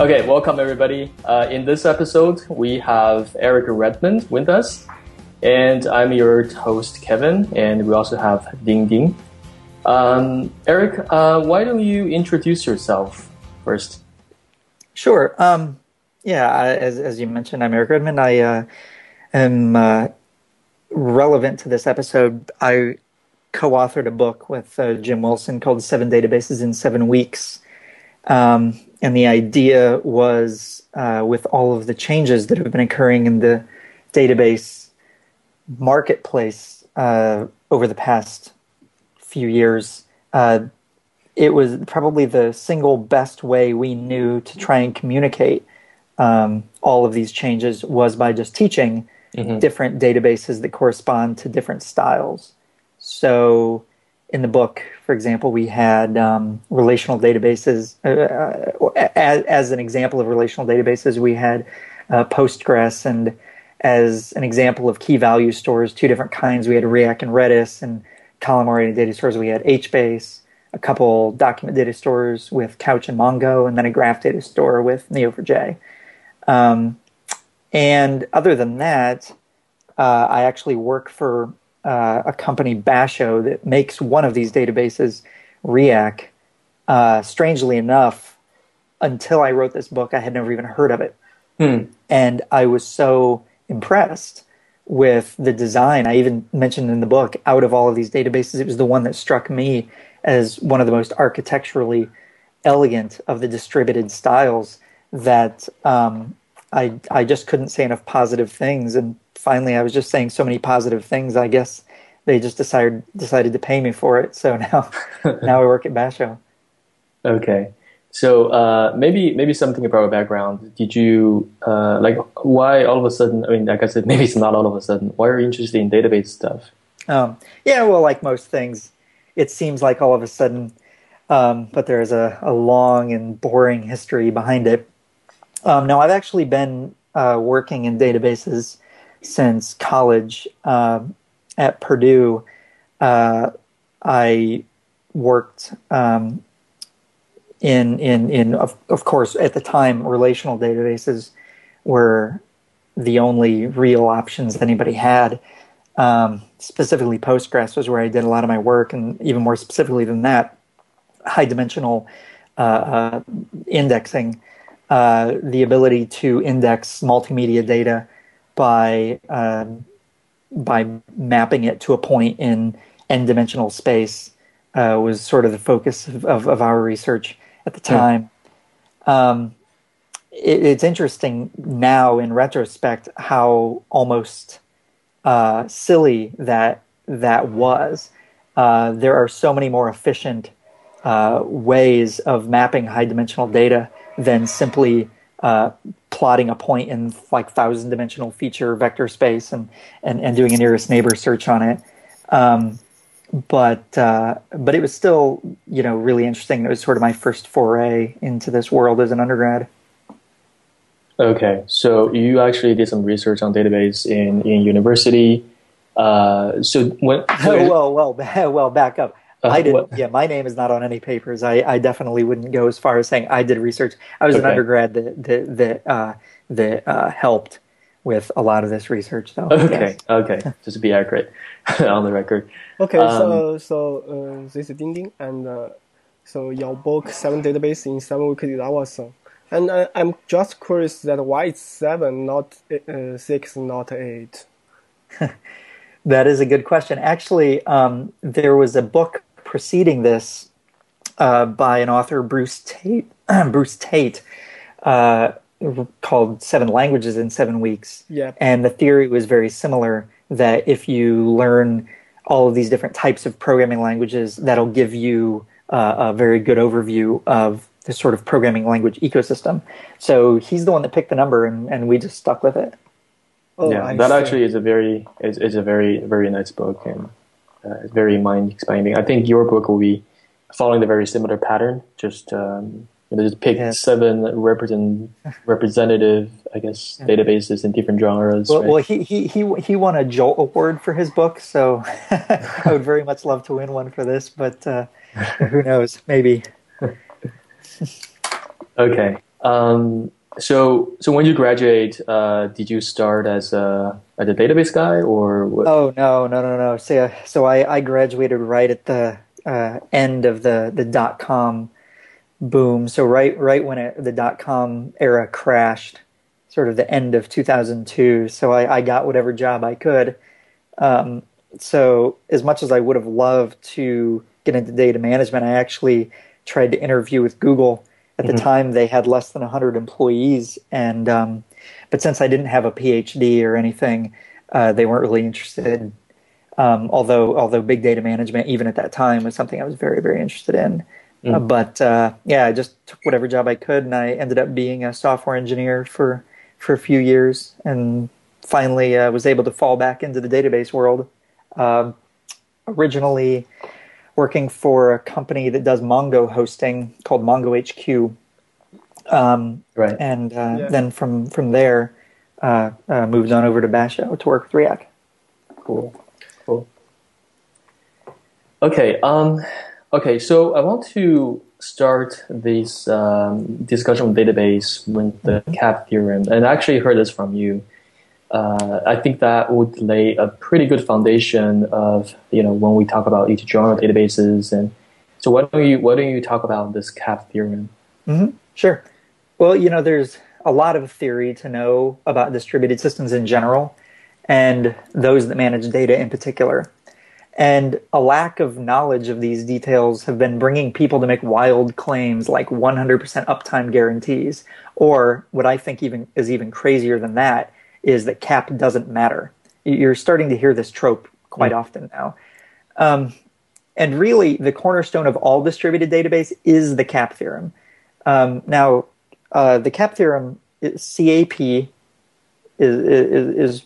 Okay, welcome everybody. Uh, in this episode, we have Eric Redmond with us, and I'm your host Kevin, and we also have Ding Ding. Um, Eric, uh, why don't you introduce yourself first? Sure. Um, yeah, I, as as you mentioned, I'm Eric Redmond. I uh, am uh, relevant to this episode. I co-authored a book with uh, Jim Wilson called Seven Databases in Seven Weeks. Um, and the idea was uh, with all of the changes that have been occurring in the database marketplace uh, over the past few years, uh, it was probably the single best way we knew to try and communicate um, all of these changes was by just teaching mm-hmm. different databases that correspond to different styles. So in the book, for example, we had um, relational databases. Uh, uh, as, as, an example of relational databases, we had uh, Postgres, and as an example of key value stores, two different kinds. We had Riak and Redis, and column-oriented data stores. We had HBase, a couple document data stores with Couch and Mongo, and then a graph data store with Neo4j. Um, and other than that, uh, I actually work for uh, a company, Basho, that makes one of these databases, Riak. Uh, strangely enough, until I wrote this book, I had never even heard of it. Hmm. And I was so impressed with the design. I even mentioned in the book, out of all of these databases, it was the one that struck me as one of the most architecturally elegant of the distributed styles that um, I, I just couldn't say enough positive things. And finally, I was just saying so many positive things. I guess they just decided decided to pay me for it. So now now I work at Basho. Okay. So uh, maybe maybe something about your background. Did you uh, like why all of a sudden? I mean, like I said, maybe it's not all of a sudden. Why are you interested in database stuff? Um, yeah, well, like most things, it seems like all of a sudden, um, but there's a, a, long and boring history behind it. Um, no, I've actually been uh, working in databases since college uh, at Purdue. Uh, I worked um, in in in of, of course at the time relational databases were the only real options that anybody had. Um, specifically, Postgres was where I did a lot of my work, and even more specifically than that, high dimensional uh, uh, indexing, uh, the ability to index multimedia data by um, by mapping it to a point in n dimensional space uh, was sort of the focus of, of, of our research at the time. Yeah. Um, it, it's interesting now in retrospect how almost uh, silly that that was. Uh, there are so many more efficient uh, ways of mapping high dimensional data than simply uh, plotting a point in like thousand dimensional feature vector space and, and, and doing a nearest neighbor search on it. Um, but uh, but it was still you know really interesting. It was sort of my first foray into this world as an undergrad. Okay, so you actually did some research on database in in university. Uh, so when, when well well well back up. Uh, I didn't. Yeah, my name is not on any papers. I, I definitely wouldn't go as far as saying I did research. I was okay. an undergrad that that that, uh, that uh, helped with a lot of this research, though. Okay, yes. okay, just to be accurate on the record. Okay, um, so so uh, this is Ding Ding, and uh, so your book Seven Database in Seven Weeks is awesome. And uh, I'm just curious that why it's seven, not uh, six, not eight. that is a good question. Actually, um, there was a book preceding this uh, by an author, Bruce Tate. Bruce Tate. Uh, called Seven Languages in Seven Weeks. Yeah. And the theory was very similar that if you learn all of these different types of programming languages, that'll give you uh, a very good overview of the sort of programming language ecosystem. So he's the one that picked the number, and, and we just stuck with it. Oh, yeah, I that see. actually is a very is, is a very very nice book and uh, it's very mind expanding. I think your book will be following the very similar pattern. Just um, you know, just pick seven represent representative, I guess, databases in different genres. Well, right? well, he he he he won a Jolt Award for his book, so I would very much love to win one for this, but uh, who knows? Maybe. okay. Um, so, so when you graduate, uh, did you start as a as a database guy or what? Oh no, no, no, no. So, so I, I graduated right at the uh, end of the the dot com boom. So right right when it, the dot com era crashed, sort of the end of 2002. So I, I got whatever job I could. Um, so as much as I would have loved to get into data management, I actually tried to interview with Google at the mm-hmm. time, they had less than 100 employees, and um, but since I didn't have a PhD or anything, uh, they weren't really interested. Um, although although big data management, even at that time, was something I was very very interested in. Mm. Uh, but uh, yeah, I just took whatever job I could, and I ended up being a software engineer for for a few years, and finally uh, was able to fall back into the database world. Um, originally working for a company that does Mongo hosting called Mongo HQ. Um, right. And uh, yeah. then from from there, uh, uh, moved on over to Basho to work with Riak. Cool. Cool. Okay. Um, okay. So I want to start this um, discussion on database with the mm-hmm. CAP theorem, and I actually heard this from you uh, I think that would lay a pretty good foundation of you know when we talk about each genre databases and so why don't you why don't you talk about this CAP theorem? Mm-hmm. Sure. Well, you know, there's a lot of theory to know about distributed systems in general, and those that manage data in particular. And a lack of knowledge of these details have been bringing people to make wild claims like 100% uptime guarantees, or what I think even is even crazier than that is that cap doesn't matter. You're starting to hear this trope quite mm. often now. Um, and really, the cornerstone of all distributed database is the cap theorem. Um, now, uh, the cap theorem, CAP, is, is, is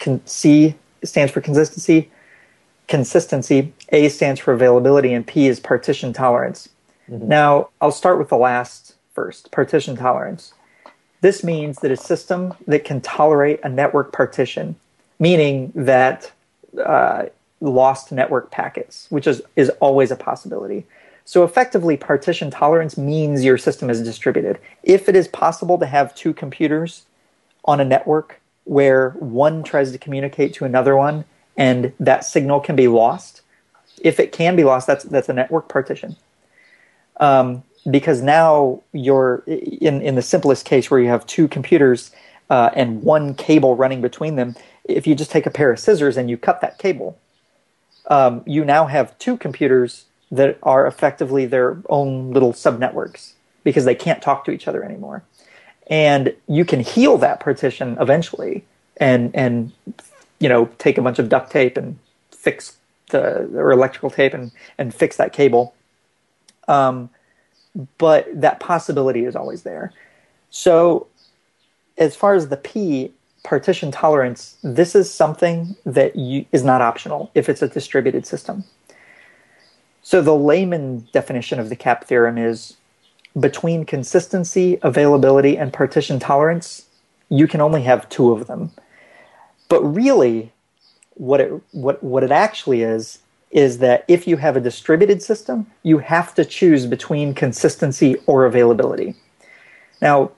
con- C stands for consistency, consistency, A stands for availability, and P is partition tolerance. Mm-hmm. Now, I'll start with the last first partition tolerance. This means that a system that can tolerate a network partition, meaning that uh, lost network packets, which is, is always a possibility. So effectively, partition tolerance means your system is distributed. If it is possible to have two computers on a network where one tries to communicate to another one and that signal can be lost, if it can be lost, that's that's a network partition. Um, because now you're in in the simplest case where you have two computers uh, and one cable running between them. If you just take a pair of scissors and you cut that cable, um, you now have two computers that are effectively their own little subnetworks because they can't talk to each other anymore. And you can heal that partition eventually, and and you know take a bunch of duct tape and fix the or electrical tape and and fix that cable. Um, but that possibility is always there. So, as far as the P partition tolerance, this is something that you, is not optional if it's a distributed system. So, the layman definition of the CAP theorem is between consistency, availability, and partition tolerance, you can only have two of them. But really, what it what what it actually is is that if you have a distributed system, you have to choose between consistency or availability. Now,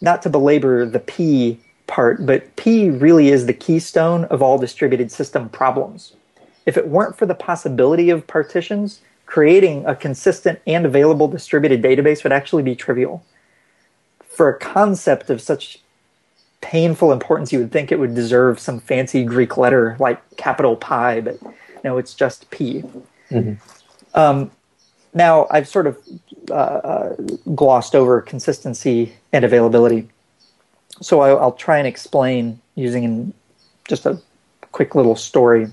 not to belabor the P part, but P really is the keystone of all distributed system problems. If it weren't for the possibility of partitions, creating a consistent and available distributed database would actually be trivial. For a concept of such painful importance, you would think it would deserve some fancy Greek letter like capital pi, but no, it's just P. Mm-hmm. Um, now, I've sort of uh, uh, glossed over consistency and availability. So I, will try and explain using just a quick little story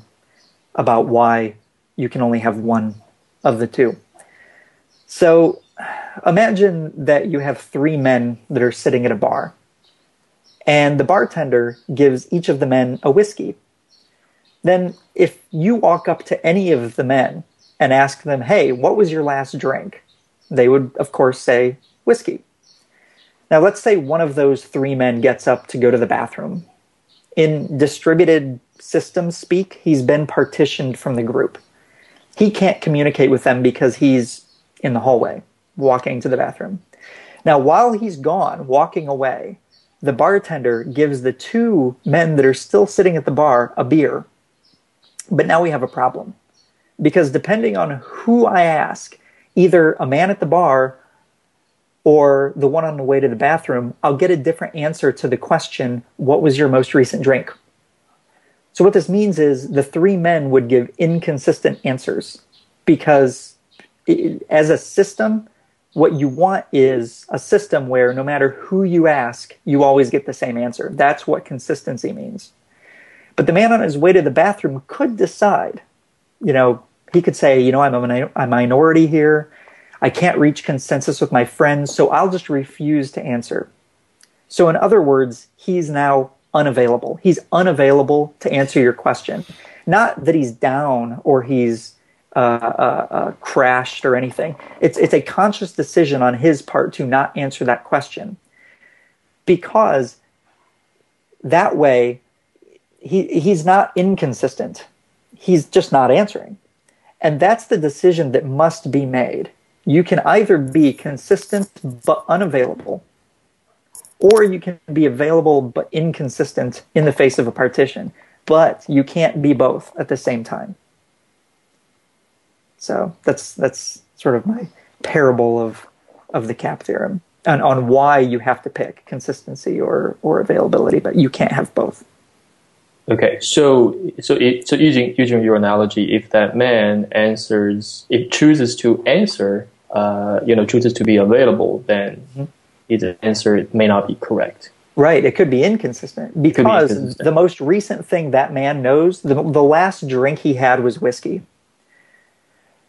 about why you can only have one of the two. So imagine that you have three men that are sitting at a bar, and the bartender gives each of the men a whiskey then if you walk up to any of the men and ask them, hey, what was your last drink? They would, of course, say whiskey. Now, let's say one of those three men gets up to go to the bathroom. In distributed systems speak, he's been partitioned from the group. He can't communicate with them because he's in the hallway walking to the bathroom. Now, while he's gone, walking away, the bartender gives the two men that are still sitting at the bar a beer. But now we have a problem. Because depending on who I ask, either a man at the bar or the one on the way to the bathroom, I'll get a different answer to the question, What was your most recent drink? So, what this means is the three men would give inconsistent answers because, it, as a system, what you want is a system where no matter who you ask, you always get the same answer. That's what consistency means. But the man on his way to the bathroom could decide, you know, he could say, you know, I'm a, a minority here. I can't reach consensus with my friends, so I'll just refuse to answer. So, in other words, he's now unavailable. He's unavailable to answer your question. Not that he's down or he's uh, uh, uh, crashed or anything. It's it's a conscious decision on his part to not answer that question because that way he he's not inconsistent. He's just not answering. And that's the decision that must be made. You can either be consistent but unavailable, or you can be available but inconsistent in the face of a partition. But you can't be both at the same time. So that's that's sort of my parable of of the CAP theorem and on why you have to pick consistency or or availability, but you can't have both. Okay, so so it, so using using your analogy, if that man answers, if chooses to answer uh, you know, chooses to be available, then mm-hmm. his answer may not be correct. Right. It could be inconsistent because be inconsistent. the most recent thing that man knows, the, the last drink he had was whiskey.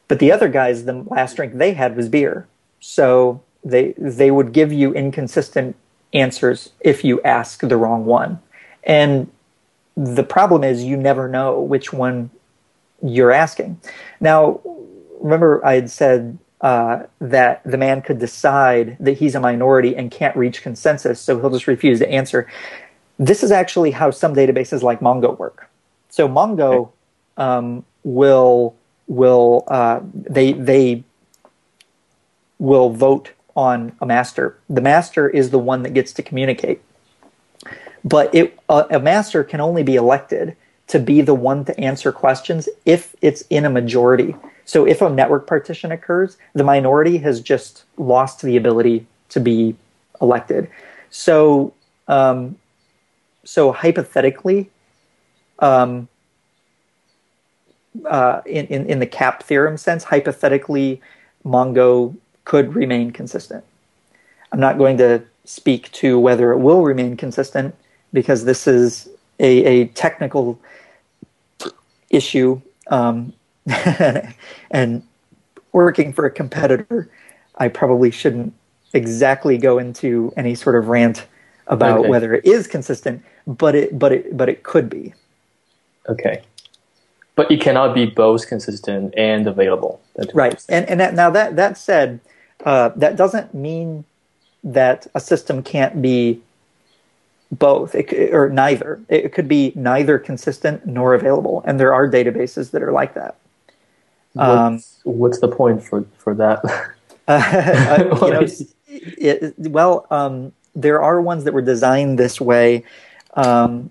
But the other guys, the last drink they had was beer. So they they would give you inconsistent answers if you ask the wrong one. And the problem is you never know which one you're asking. Now, remember I had said uh, that the man could decide that he's a minority and can't reach consensus, so he'll just refuse to answer. This is actually how some databases like Mongo work. So Mongo um, will will uh, they they will vote on a master. The master is the one that gets to communicate, but it, uh, a master can only be elected to be the one to answer questions if it's in a majority. So if a network partition occurs, the minority has just lost the ability to be elected. So, um, so hypothetically, um, uh, in, in, in the CAP theorem sense, hypothetically, Mongo could remain consistent. I'm not going to speak to whether it will remain consistent because this is a, a technical issue. Um, and working for a competitor, I probably shouldn't exactly go into any sort of rant about okay. whether it is consistent, but it but it but it could be. Okay. But it cannot be both consistent and available. right. And and that, now that that said, uh, that doesn't mean that a system can't be both it, or neither. It could be neither consistent nor available, and there are databases that are like that. Um, what's, what's the point for for that? uh, uh, you know, it, well, um, there are ones that were designed this way. Um,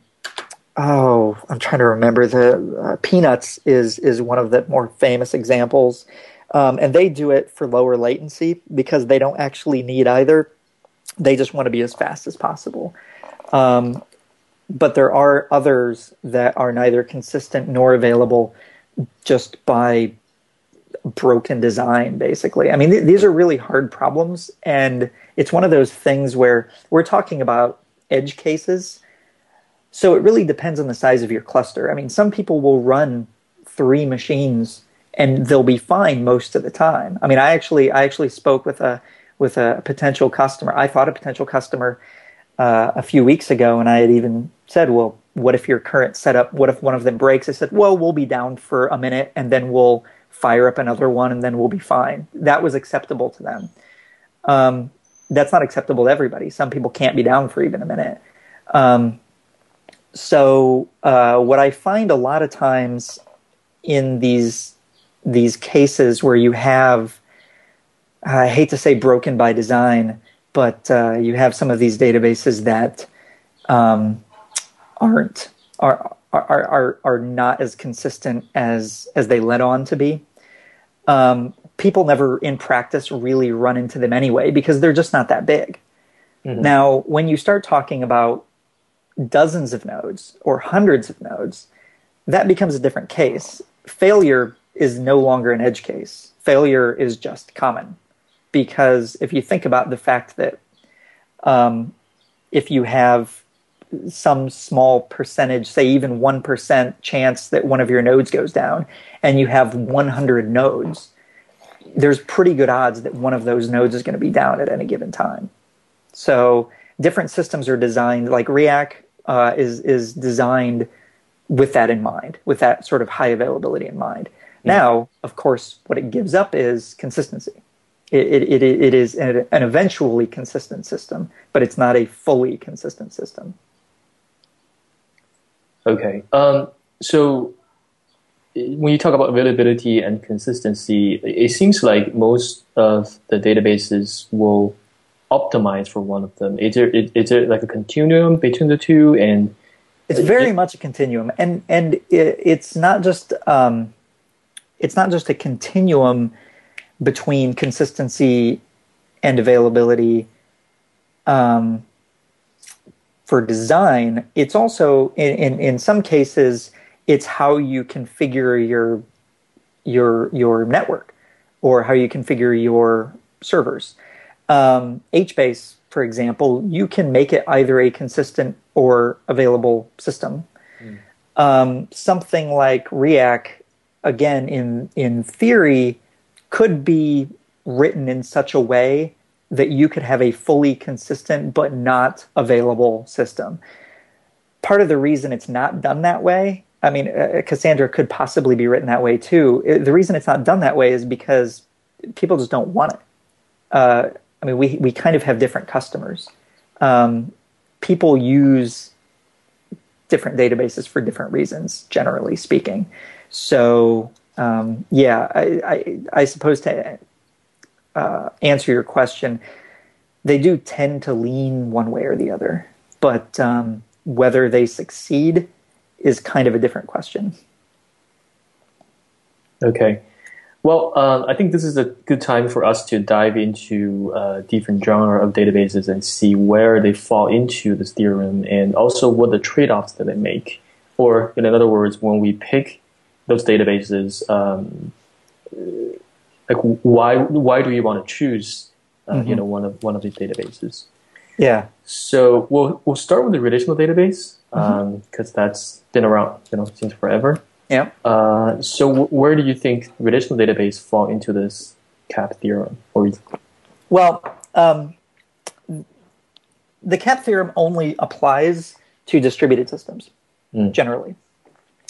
oh, I'm trying to remember. The uh, PNUTS is is one of the more famous examples, um, and they do it for lower latency because they don't actually need either. They just want to be as fast as possible. Um, but there are others that are neither consistent nor available just by broken design basically. I mean th- these are really hard problems and it's one of those things where we're talking about edge cases. So it really depends on the size of your cluster. I mean some people will run three machines and they'll be fine most of the time. I mean i actually i actually spoke with a with a potential customer. I thought a potential customer uh, a few weeks ago and i had even said well what if your current setup what if one of them breaks i said well we'll be down for a minute and then we'll fire up another one, and then we'll be fine. That was acceptable to them. Um, that's not acceptable to everybody. Some people can't be down for even a minute. Um, so uh, what I find a lot of times in these these cases where you have I hate to say broken by design, but uh, you have some of these databases that um, aren't are, are are are not as consistent as as they let on to be. Um, people never in practice really run into them anyway because they're just not that big. Mm-hmm. Now, when you start talking about dozens of nodes or hundreds of nodes, that becomes a different case. Failure is no longer an edge case. Failure is just common because if you think about the fact that um, if you have some small percentage, say even 1% chance that one of your nodes goes down, and you have 100 nodes, there's pretty good odds that one of those nodes is going to be down at any given time. So different systems are designed, like Riak uh, is, is designed with that in mind, with that sort of high availability in mind. Mm-hmm. Now, of course, what it gives up is consistency. It, it, it, is an, an eventually consistent system, but it's not a fully consistent system. Okay. Um, so when you talk about availability and consistency, it seems like most of the databases will optimize for one of them. Is there, is there like a continuum between the two? And it's very it, much a continuum, and and it, it's not just um, it's not just a continuum between consistency and availability. Um, for design, it's also in, in, in some cases it's how you configure your your your network or how you configure your servers. Um, HBase, for example, you can make it either a consistent or available system. Mm. Um, something like Riak, again, in in theory, could be written in such a way that you could have a fully consistent but not available system. Part of the reason it's not done that way, I mean, uh, Cassandra could possibly be written that way too. The reason it's not done that way is because people just don't want it. Uh, I mean, we we kind of have different customers. Um, people use different databases for different reasons, generally speaking. So, um, yeah, I, I, I suppose to uh, answer your question, they do tend to lean one way or the other, but um, whether they succeed is kind of a different question. Okay. Well, uh, I think this is a good time for us to dive into uh, different genre of databases and see where they fall into this theorem and also what the trade-offs that they make. Or, in other words, when we pick those databases, um, like why why do you want to choose uh, mm-hmm. you know one of one of these databases? Yeah. So we'll we'll start with the relational database because mm-hmm. um, that's been around you know since forever. Yeah. Uh, so w- where do you think relational database fall into this CAP theorem? Or well, um, the CAP theorem only applies to distributed systems mm. generally.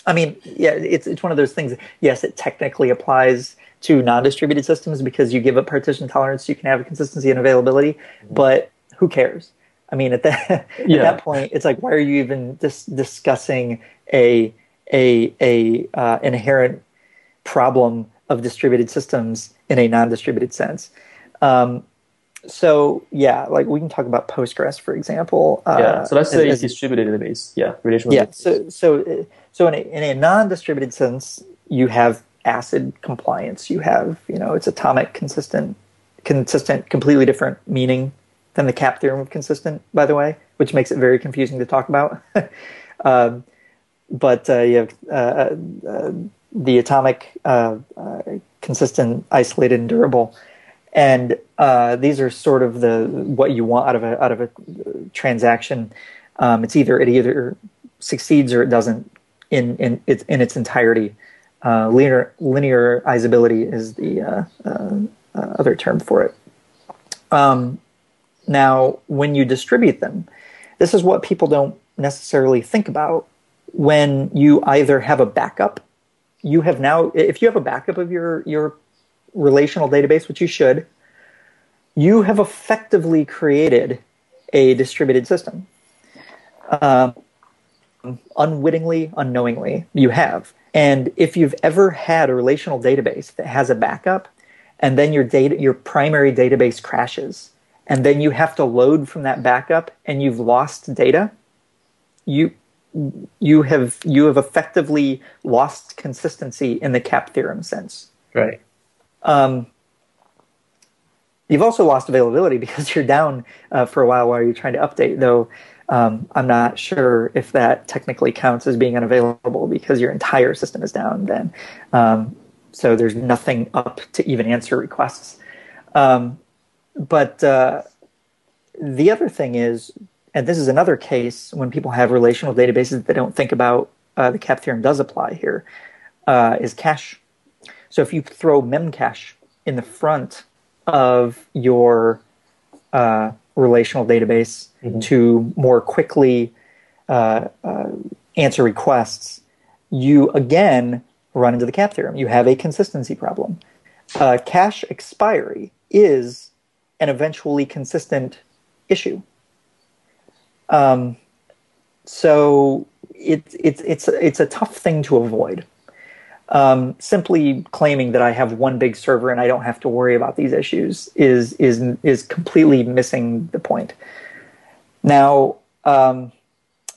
I mean, yeah, it's it's one of those things. Yes, it technically applies to non-distributed systems because you give up partition tolerance, you can have consistency and availability. But who cares? I mean, at that yeah. at that point, it's like, why are you even dis- discussing a a a uh, inherent problem of distributed systems in a non-distributed sense? Um, so yeah, like we can talk about Postgres, for example. Uh, yeah. So let's say as, distributed database. Yeah. Relational yeah. Database. So so so in a, in a non-distributed sense, you have ACID compliance. You have, you know, it's atomic consistent, consistent, completely different meaning than the CAP theorem of consistent, by the way, which makes it very confusing to talk about. um, but uh, you have uh, uh, uh the atomic uh, uh, consistent, isolated, and durable. And these are sort of the what you want out of a out of a transaction. Um, it's either it either succeeds or it doesn't in in its in its entirety. Uh, linear linearizability is the uh, uh, other term for it. Um, now, when you distribute them, this is what people don't necessarily think about. When you either have a backup, you have now, if you have a backup of your your relational database, which you should, you have effectively created a distributed system. Um, unwittingly, unknowingly, you have. And if you've ever had a relational database that has a backup and then your data, your primary database crashes and then you have to load from that backup and you've lost data, you you have you have effectively lost consistency in the CAP theorem sense. Right. Um, you've also lost availability because you're down uh, for a while while you're trying to update. Though um, I'm not sure if that technically counts as being unavailable because your entire system is down then. Um, so there's nothing up to even answer requests. Um, but uh, the other thing is, and this is another case when people have relational databases that they don't think about, uh, the CAP theorem does apply here, uh, is cache. So if you throw memcache in the front of your uh, relational database mm-hmm. to more quickly uh, uh, answer requests, you again run into the CAP theorem. You have a consistency problem. cache expiry is an eventually consistent issue. Um, so it's it's it's it's a tough thing to avoid. Um, simply claiming that I have one big server and I don't have to worry about these issues is is is completely missing the point. Now, um,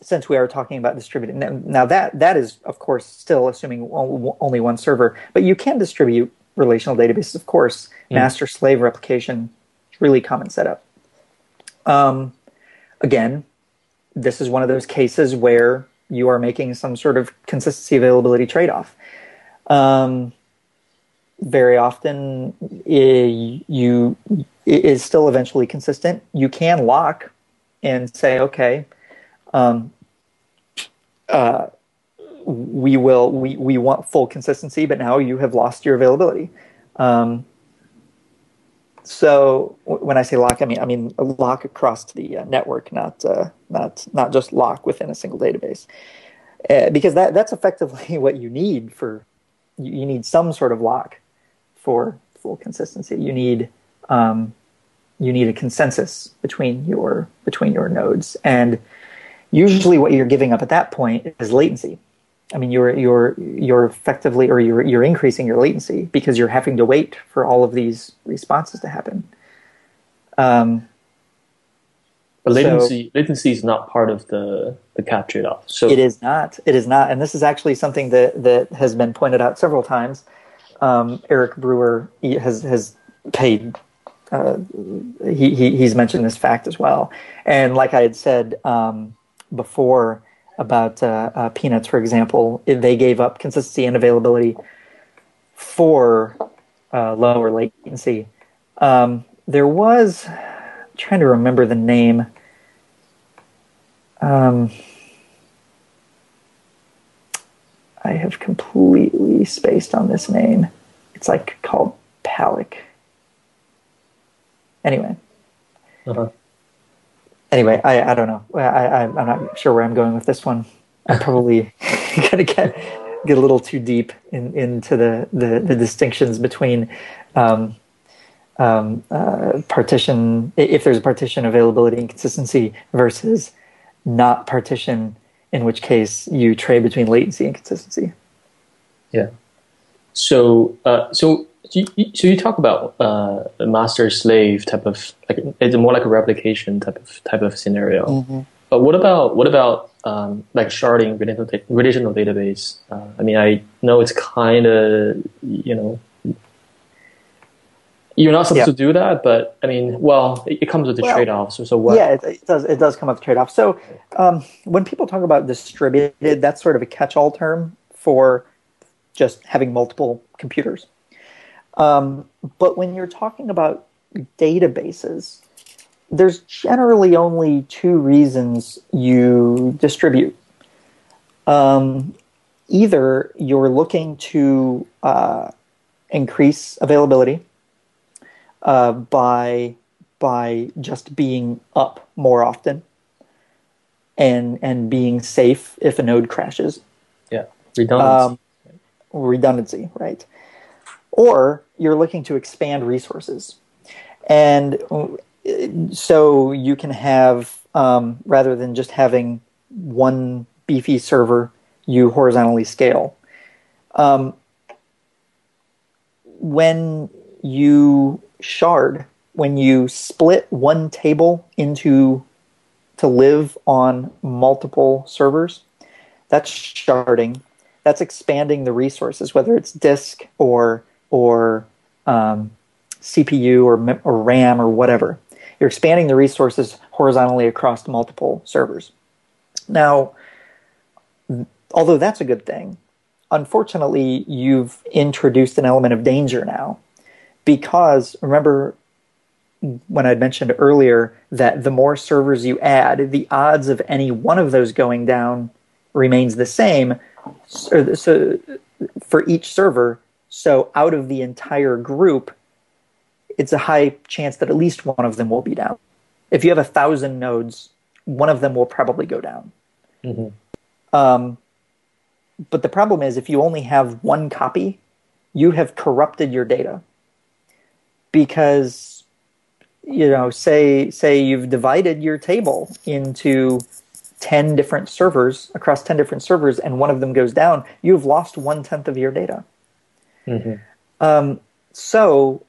since we are talking about distributed, now that that is of course still assuming only one server, but you can distribute relational databases, of course. Mm. Master slave replication, really common setup. Um, again, this is one of those cases where you are making some sort of consistency availability trade off. Um, very often, it, you it is still eventually consistent. You can lock and say, okay, um, uh, we will we, we want full consistency, but now you have lost your availability. Um, so when I say lock, I mean I mean lock across the uh, network, not uh, not not just lock within a single database, uh, because that that's effectively what you need for you need some sort of lock for full consistency. You need um, you need a consensus between your between your nodes, and usually what you're giving up at that point is latency. I mean, you're you're you're effectively or you're you're increasing your latency because you're having to wait for all of these responses to happen. Um, but latency so, latency is not part of the the cap trade off. So it is not. It is not, and this is actually something that that has been pointed out several times. Um, Eric Brewer has has paid. Uh, he, he he's mentioned this fact as well, and like I had said um, before about uh, uh, PNUTS, for example, they gave up consistency and availability for uh, lower latency. Um, there was, I'm trying to remember the name. Um, I have completely spaced on this name. It's like called PACELC. Anyway. Uh-huh anyway, I, I don't know. I, I, am not sure where I'm going with this one. I'm probably going to get get a little too deep in, into the, the, the distinctions between um, um, uh, partition, if there's a partition availability and consistency versus not partition, in which case you trade between latency and consistency. Yeah. So, uh, so so you talk about uh, a master slave type of like it's more like a replication type of type of scenario. Mm-hmm. But what about what about um, like sharding relational, relational database? Uh, I mean, I know it's kind of you know you're not supposed to do that, but I mean, well, it, it comes with the well, trade-offs. So, so what? Yeah, it, it, does. It does come with trade-offs. So um, when people talk about distributed, that's sort of a catch-all term for just having multiple computers. Um, but when you're talking about databases, there's generally only two reasons you distribute. Um, either you're looking to uh, increase availability uh, by by just being up more often and and being safe if a node crashes. Yeah, redundancy. Um, redundancy, right? Or you're looking to expand resources. And so you can have, um, rather than just having one beefy server, you horizontally scale. Um, when you shard when you split one table into to live on multiple servers, that's sharding. That's expanding the resources, whether it's disk or or um, CPU or, or RAM or whatever. You're expanding the resources horizontally across multiple servers. Now, although that's a good thing, unfortunately, you've introduced an element of danger now. Because remember when I mentioned earlier that the more servers you add, the odds of any one of those going down remains the same. So, so for each server, so out of the entire group, it's a high chance that at least one of them will be down. If you have a thousand nodes, one of them will probably go down. Mm-hmm. Um, but the problem is, if you only have one copy, you have corrupted your data because you know, say say you've divided your table into 10 different servers across 10 different servers and one of them goes down, you've lost one tenth of your data. Mm-hmm. Um, so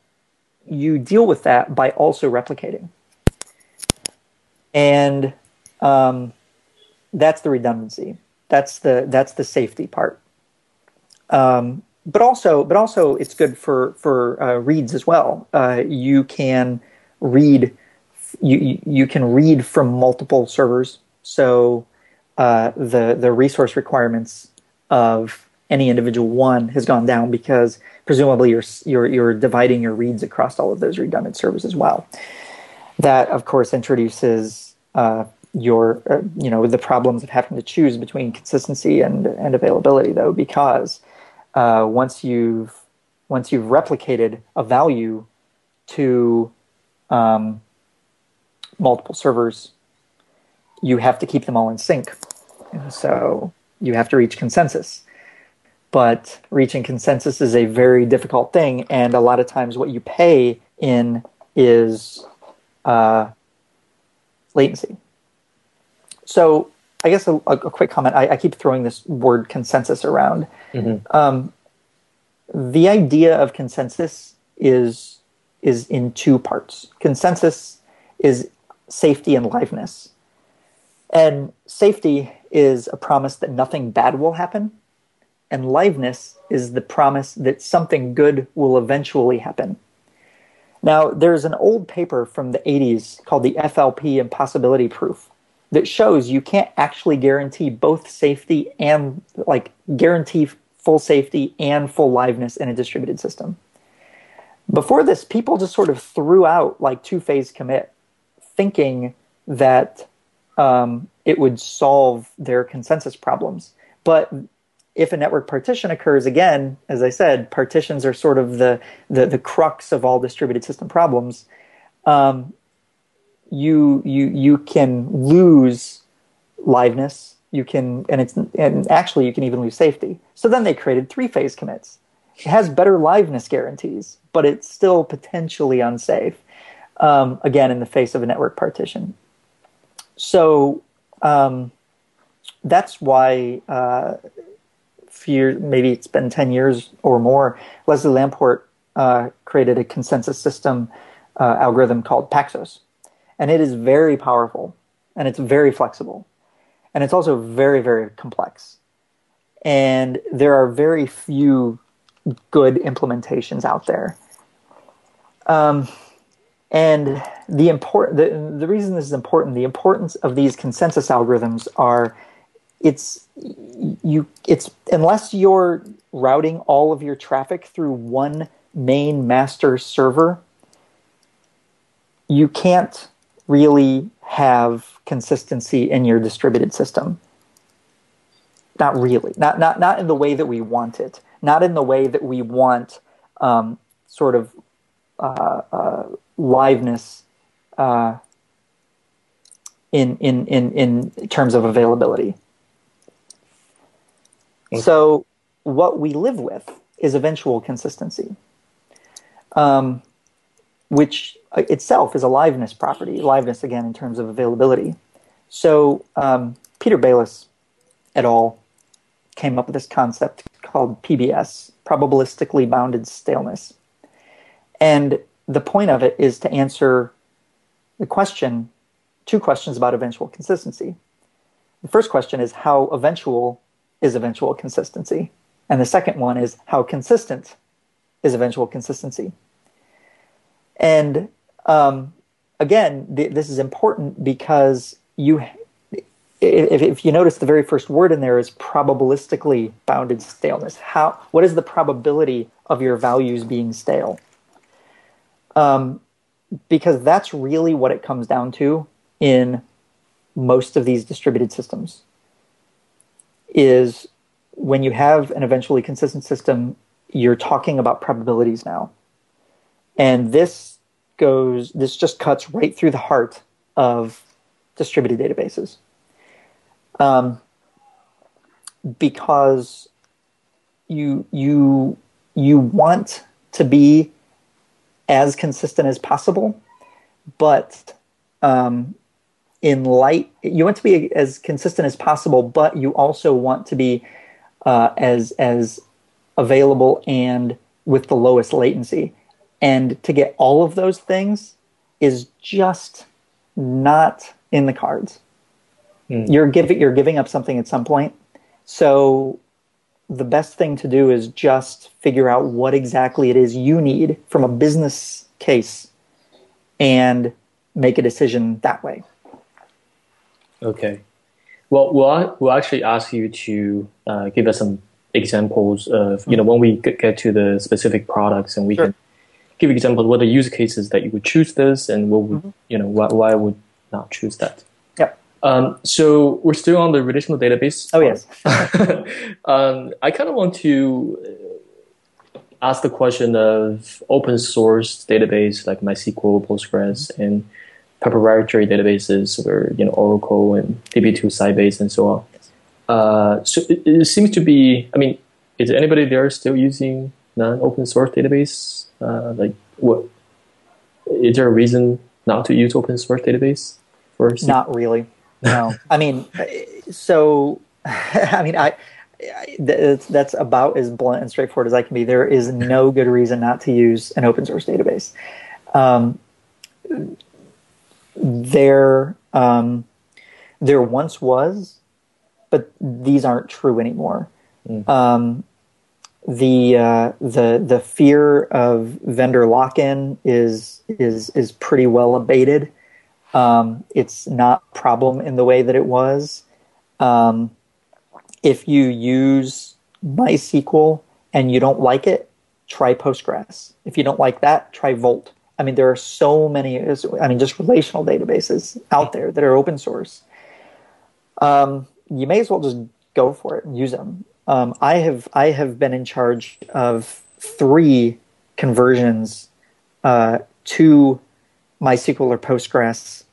you deal with that by also replicating. And um, that's the redundancy. That's the that's the safety part. Um, but also, but also, it's good for for uh, reads as well. Uh, you can read you you can read from multiple servers. So uh, the the resource requirements of any individual one has gone down because presumably you're you're you're dividing your reads across all of those redundant servers as well. That of course introduces uh, your uh, you know the problems of having to choose between consistency and and availability though because uh, once you've once you've replicated a value to um, multiple servers, you have to keep them all in sync. And so you have to reach consensus. But reaching consensus is a very difficult thing, and a lot of times what you pay in is uh, latency. So I guess a, a quick comment. I, I, keep throwing this word consensus around. Mm-hmm. Um, the idea of consensus is is in two parts. Consensus is safety and liveness. And safety is a promise that nothing bad will happen. And liveness is the promise that something good will eventually happen. Now, there's an old paper from the 80s called the FLP Impossibility Proof that shows you can't actually guarantee both safety and, like, guarantee full safety and full liveness in a distributed system. Before this, people just sort of threw out like two phase commit, thinking that um, it would solve their consensus problems. But if a network partition occurs again, as I said, partitions are sort of the the, the crux of all distributed system problems. Um, you you you can lose liveness. You can and it's and actually you can even lose safety. So then they created three phase commits. It has better liveness guarantees, but it's still potentially unsafe. Um, again, in the face of a network partition. So um, that's why, uh, few, maybe it's been 10 years or more, Leslie Lamport uh, created a consensus system uh, algorithm called Paxos. And it is very powerful and it's very flexible. And it's also very, very complex. And there are very few good implementations out there. Um, and the important the, the reason this is important, the importance of these consensus algorithms are it's you it's unless you're routing all of your traffic through one main master server, you can't really have consistency in your distributed system. Not really. Not not not in the way that we want it not in the way that we want um, sort of uh, uh, liveness uh, in, in, in, in terms of availability. Okay. So, what we live with is eventual consistency, um, which itself is a liveness property. Liveness, again, in terms of availability. So, um, Peter Bailis et al. came up with this concept called PBS, probabilistically bounded staleness. And the point of it is to answer the question, two questions about eventual consistency. The first question is how eventual is eventual consistency? And the second one is how consistent is eventual consistency? And um, again, th- this is important because you, if, if you notice, the very first word in there is probabilistically bounded staleness. How? What is the probability of your values being stale? Um, because that's really what it comes down to in most of these distributed systems. Is when you have an eventually consistent system, you're talking about probabilities now. And this goes, this just cuts right through the heart of distributed databases. Um, because you, you, you want to be as consistent as possible, but um, in light, you want to be as consistent as possible, but you also want to be uh, as as available and with the lowest latency. And to get all of those things is just not in the cards. Mm. You're giving you're giving up something at some point. So the best thing to do is just figure out what exactly it is you need from a business case and make a decision that way. Okay. Well, we'll, we'll actually ask you to uh, give us some examples of, you know, when we get to the specific products and we sure. can give examples what are use cases that you would choose this and what would, mm-hmm. you know, why, why would not choose that. Yeah. Um, so we're still on the relational database. Oh, yes. um, I kind of want to uh, ask the question of open source database like MySQL, Postgres, and proprietary databases or you know Oracle and DB2 Sybase and so on. Uh, so it, it, seems to be. I mean, is anybody there still using non-open source database? Uh, like, what is there a reason not to use open source database for? Not really. No, I mean, so I mean, I. That's about as blunt and straightforward as I can be. There is no good reason not to use an open source database. Um, there um, there once was, but these aren't true anymore. Mm. Um, the uh, the the fear of vendor lock-in is is is pretty well abated. Um, it's not a problem in the way that it was. Um, if you use MySQL and you don't like it, try Postgres. If you don't like that, try Volt. I mean, there are so many, I mean, just relational databases out there that are open source. Um, you may as well just go for it and use them. Um, I have I have been in charge of three conversions uh, to MySQL or Postgres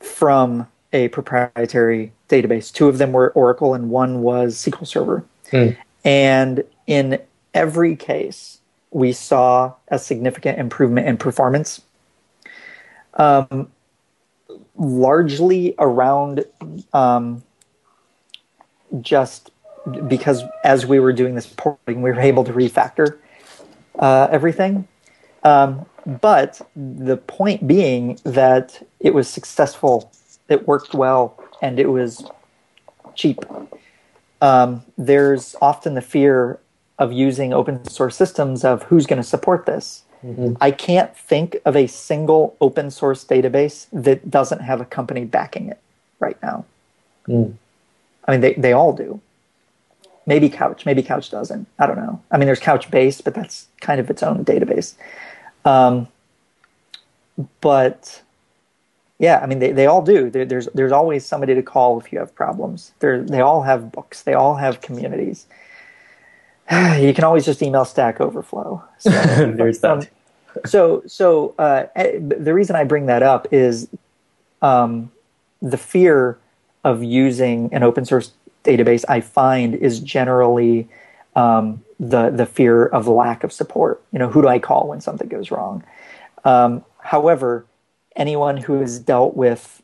from a proprietary database. Two of them were Oracle, and one was SQL Server. Hmm. And in every case, we saw a significant improvement in performance. Um, largely around um, just because as we were doing this porting, we were able to refactor uh, everything. Um, but the point being that it was successful, it worked well, and it was cheap. Um, there's often the fear of using open source systems of who's going to support this. Mm-hmm. I can't think of a single open source database that doesn't have a company backing it right now. Mm. I mean, they, they all do. Maybe Couch, maybe Couch doesn't. I don't know. I mean, there's Couch Couchbase, but that's kind of its own database. Um, but yeah, I mean, they, they all do. There, there's there's always somebody to call if you have problems. They they all have books. They all have communities. you can always just email Stack Overflow. So, There's that. Um, so, so uh, eh, the reason I bring that up is um, the fear of using an open source database. I find is generally um, the the fear of lack of support. You know, who do I call when something goes wrong? Um, however, anyone who has dealt with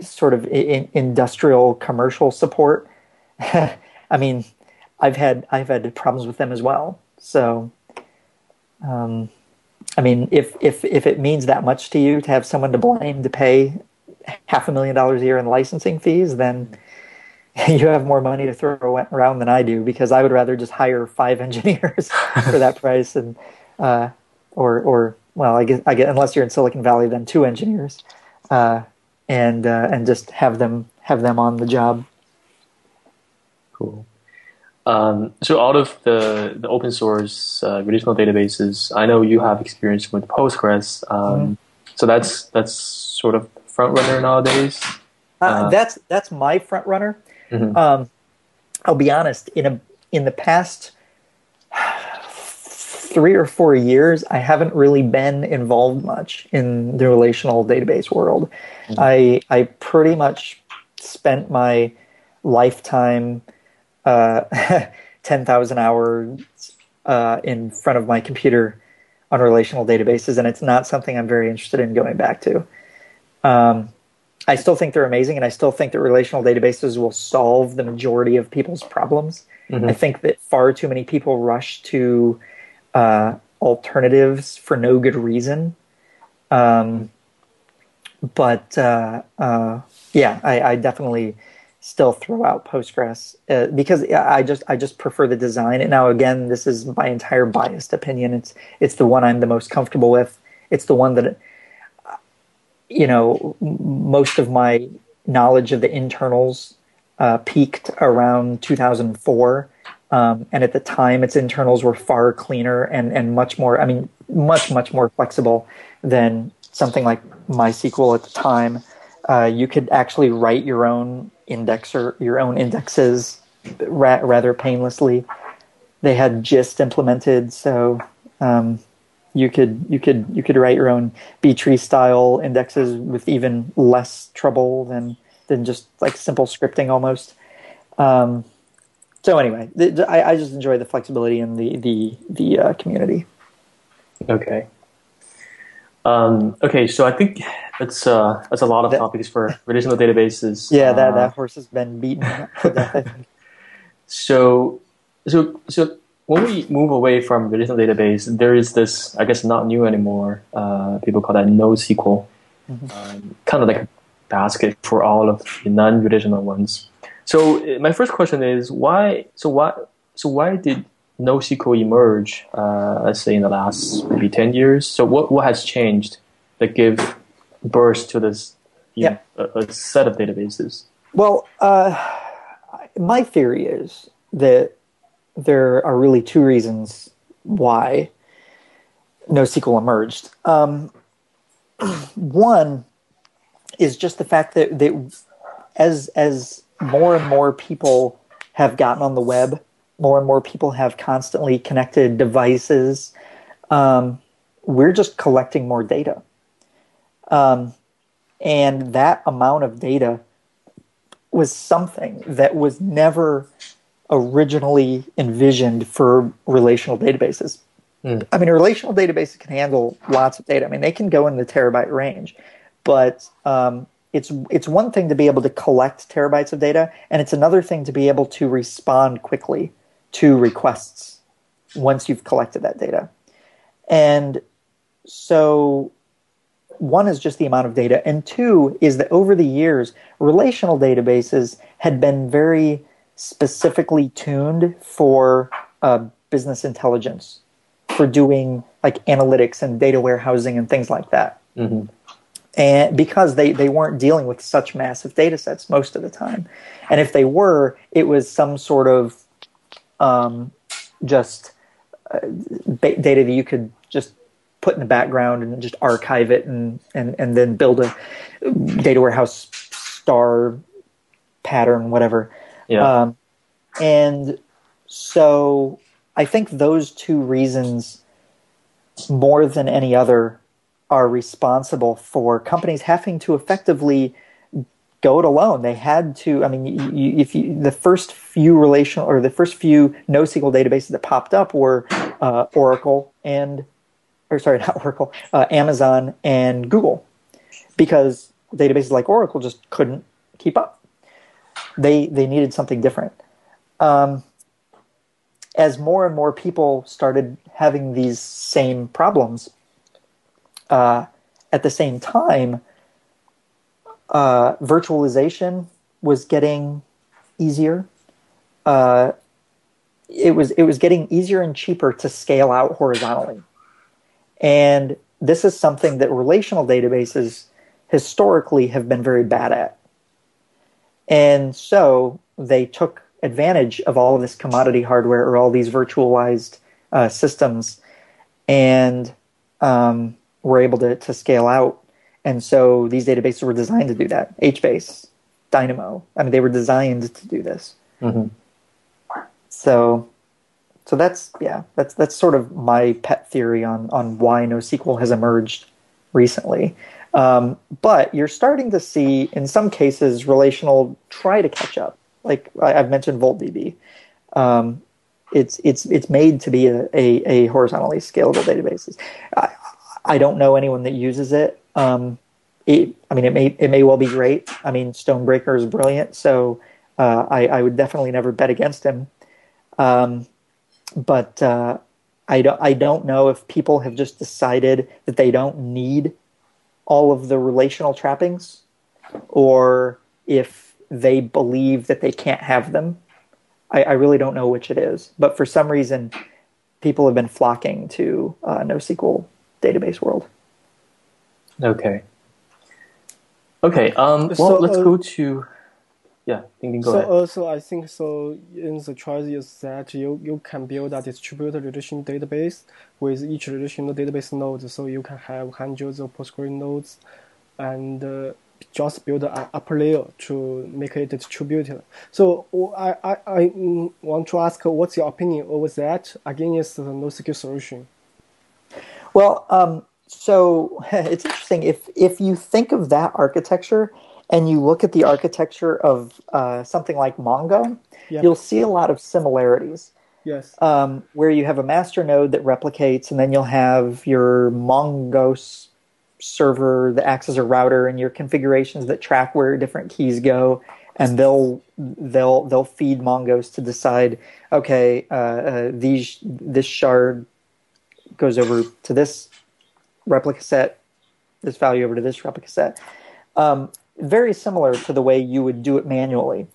sort of in, industrial commercial support, I mean, I've had I've had problems with them as well. So, um, I mean, if if if it means that much to you to have someone to blame to pay half a million dollars a year in licensing fees, then you have more money to throw around than I do because I would rather just hire five engineers for that price and uh, or or well, I guess I get unless you're in Silicon Valley, then two engineers, uh, and uh, and just have them have them on the job. Cool. Um, so out of the, the open source uh, relational databases, I know you have experience with Postgres. Um, mm-hmm. So that's that's sort of front runner nowadays. Uh, uh, that's that's my front runner. Mm-hmm. Um, I'll be honest. In a in the past three or four years, I haven't really been involved much in the relational database world. Mm-hmm. I I pretty much spent my lifetime, uh, ten thousand hours uh, in front of my computer on relational databases, and it's not something I'm very interested in going back to. Um, I still think they're amazing, and I still think that relational databases will solve the majority of people's problems. Mm-hmm. I think that far too many people rush to uh, alternatives for no good reason. Um, but uh, uh, yeah, I, I, definitely still throw out Postgres uh, because I just I just prefer the design. And now again, this is my entire biased opinion. It's it's the one I'm the most comfortable with. It's the one that you know most of my knowledge of the internals uh, peaked around 2004 um, and at the time, its internals were far cleaner and, and much more, I mean, much, much more flexible than something like MySQL at the time. Uh, you could actually write your own indexer, your own indexes ra- rather painlessly. They had GiST implemented, so um, you could you could you could write your own B tree style indexes with even less trouble than than just like simple scripting almost. Um, so anyway, I, I, just enjoy the flexibility and the the the uh, community. Okay. Um, okay, so I think that's uh, that's a lot of that, topics for relational databases. Yeah, that, uh, that horse has been beaten so, so, so when we move away from relational database, there is this, I guess, not new anymore. Uh, people call that NoSQL, mm-hmm. um, kind of like a basket for all of the non-relational ones. So uh, my first question is why? So why? So why did NoSQL emerge? Uh, let's say in the last maybe ten years. So what what has changed that give birth to this? yeah. Know, a, a, set of databases. Well, uh, my theory is that there are really two reasons why NoSQL emerged. Um, one is just the fact that, as as more and more people have gotten on the web. More and more people have constantly connected devices. Um, we're just collecting more data. Um, and that amount of data was something that was never originally envisioned for relational databases. Mm. I mean, relational databases can handle lots of data. I mean, they can go in the terabyte range, but um, it's it's one thing to be able to collect terabytes of data, and it's another thing to be able to respond quickly to requests once you've collected that data. And so one is just the amount of data, and two is that over the years, relational databases had been very specifically tuned for uh, business intelligence, for doing like analytics and data warehousing and things like that. Mm-hmm. And because they, they weren't dealing with such massive data sets most of the time. And if they were it was some sort of um, just uh, data that you could just put in the background and just archive it and, and, and then build a data warehouse star pattern whatever yeah. Um, and so i think those two reasons more than any other are responsible for companies having to effectively go it alone. They had to. I mean, you, if you, the first few relational or the first few NoSQL databases that popped up were uh, Oracle and, or sorry, not Oracle, uh, Amazon and Google, because databases like Oracle just couldn't keep up. They they needed something different. Um, as more and more people started having these same problems, uh, at the same time, uh, virtualization was getting easier. Uh, it was it was getting easier and cheaper to scale out horizontally, and this is something that relational databases historically have been very bad at. And so they took advantage of all of this commodity hardware or all these virtualized uh, systems and um, were able to, to scale out. And so these databases were designed to do that. HBase, Dynamo. I mean, they were designed to do this. Mm-hmm. So, so that's yeah, that's that's sort of my pet theory on on why NoSQL has emerged recently. Um, but you're starting to see, in some cases, relational try to catch up. Like I've mentioned, VoltDB. Um, it's it's it's made to be a, a, a horizontally scalable database. I, I, don't know anyone that uses it. Um, it. I mean, it may it may well be great. I mean, Stonebraker is brilliant, so uh, I, I would definitely never bet against him. Um, but uh, I don't I don't know if people have just decided that they don't need all of the relational trappings, or if they believe that they can't have them I, I, really don't know which it is, but for some reason, people have been flocking to uh, NoSQL database world. Okay. Okay. Um, well, so, let's uh, go to. Yeah, Ding Ding, go so, ahead. Uh, so I think so. In the choice is that you you can build a distributed relational database with each relational database node, so you can have hundreds of Postgres nodes, and uh, just build an upper layer to make it distributed. So I, I, I want to ask what's your opinion over that against the NoSQL solution? Well, um, so it's interesting if if you think of that architecture and you look at the architecture of uh, something like Mongo, yeah. you'll see a lot of similarities. Yes. Um, where you have a master node that replicates, and then you'll have your mongos server that acts as a router and your configurations that track where different keys go and they'll they'll they'll feed mongos to decide okay uh, uh, these this shard goes over to this replica set this value over to this replica set um, very similar to the way you would do it manually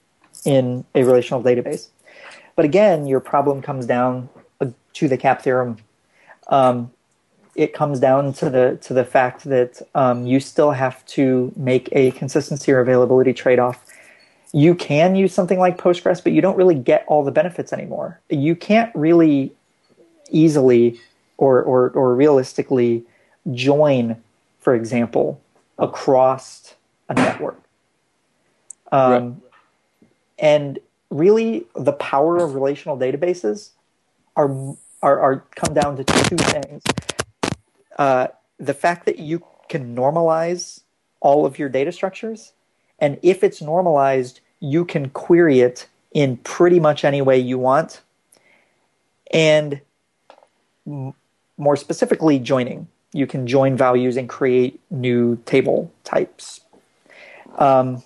in a relational database but again your problem comes down to the CAP theorem um, it comes down to the to the fact that um, you still have to make a consistency or availability trade off. You can use something like Postgres, but you don't really get all the benefits anymore. You can't really easily or or, or realistically join, for example, across a network. Um, right. And really, the power of relational databases are, are are come down to two things uh, the fact that you can normalize all of your data structures, and if it's normalized, you can query it in pretty much any way you want, and m- more specifically, joining. You can join values and create new table types. Um,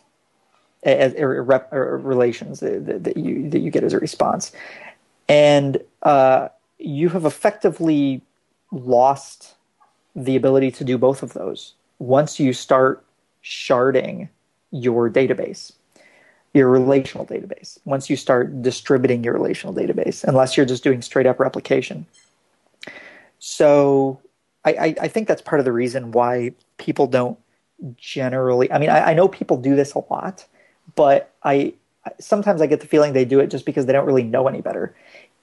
as, or, or relations that, that, you that you get as a response, and uh, you have effectively lost the ability to do both of those once you start sharding your database, your relational database, once you start distributing your relational database, unless you're just doing straight up replication. So I, I, I think that's part of the reason why people don't generally, I mean, I, I know people do this a lot, but I sometimes I get the feeling they do it just because they don't really know any better.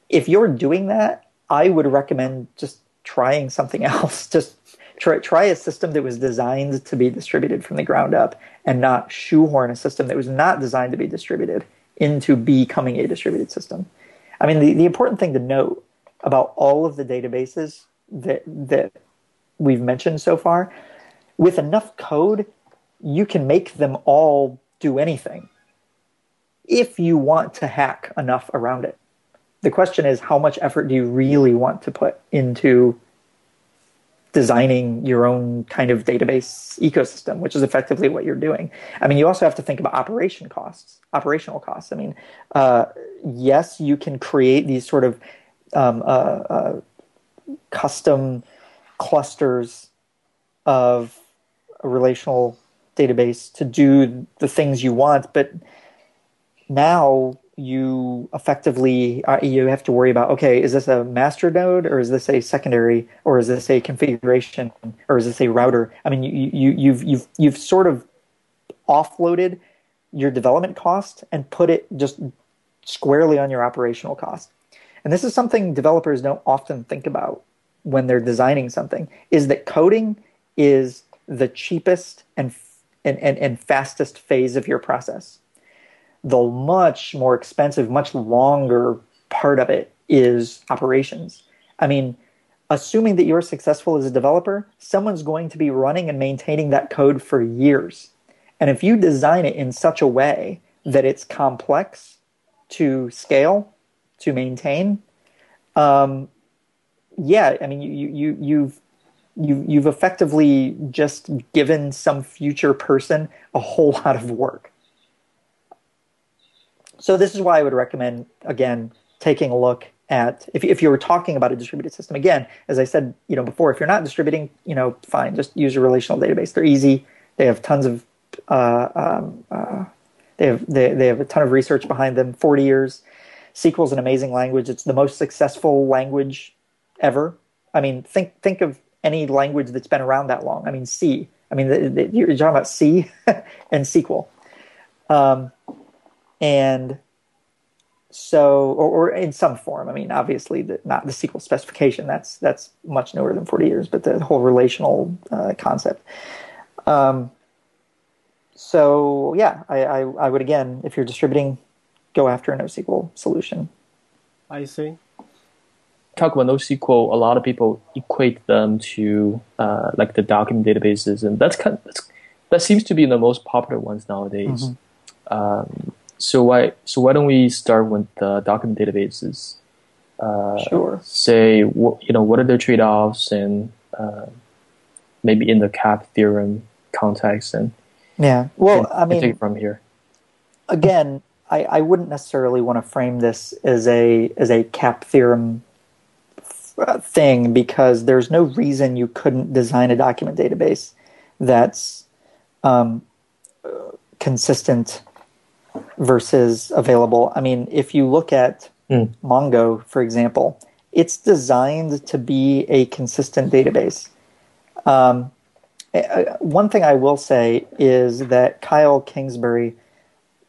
If you're doing that, I would recommend just trying something else. Just try, try a system that was designed to be distributed from the ground up and not shoehorn a system that was not designed to be distributed into becoming a distributed system. I mean, the, the important thing to note about all of the databases that, that we've mentioned so far, with enough code, you can make them all do anything if you want to hack enough around it. The question is, how much effort do you really want to put into designing your own kind of database ecosystem, which is effectively what you're doing. I mean, you also have to think about operation costs, operational costs. I mean, uh, yes, you can create these sort of um, uh, uh, custom clusters of a relational database to do the things you want, but now you effectively uh, you have to worry about okay is this a master node or is this a secondary or is this a configuration or is this a router? I mean you, you you've you've you've sort of offloaded your development cost and put it just squarely on your operational cost. And this is something developers don't often think about when they're designing something is that coding is the cheapest and and, and, and fastest phase of your process the much more expensive, much longer part of it is operations. I mean, assuming that you're successful as a developer, someone's going to be running and maintaining that code for years. And if you design it in such a way that it's complex to scale, to maintain, um, yeah, I mean, you, you, you've you, you've effectively just given some future person a whole lot of work. So this is why I would recommend again taking a look at if if you were talking about a distributed system again as I said you know before if you're not distributing you know fine just use a relational database. They're easy. They have tons of uh, um, uh, they have they, they have a ton of research behind them 40 years. SQL is an amazing language. It's the most successful language ever. I mean think think of any language that's been around that long. I mean C. I mean the, the, you're talking about C and SQL um, and so or, or, in some form. I mean obviously the, not the sql specification. That's that's much newer than 40 years but the whole relational uh, concept. Um, so yeah I, I, I would again if you're distributing go after a NoSQL solution. I see talk about NoSQL, a lot of people equate them to uh, like the document databases, and that's kind of, that seems to be the most popular ones nowadays. Mm-hmm. Um, so why so why don't we start with the document databases? Uh, sure. Say what you know what are their trade offs and uh, maybe in the CAP theorem context and yeah. Well, and, I mean, take it from here. Again, I, I wouldn't necessarily want to frame this as a as a CAP theorem thing because there's no reason you couldn't design a document database that's um, consistent versus available. I mean, if you look at mm. Mongo, for example, it's designed to be a consistent database. Um, one thing I will say is that Kyle Kingsbury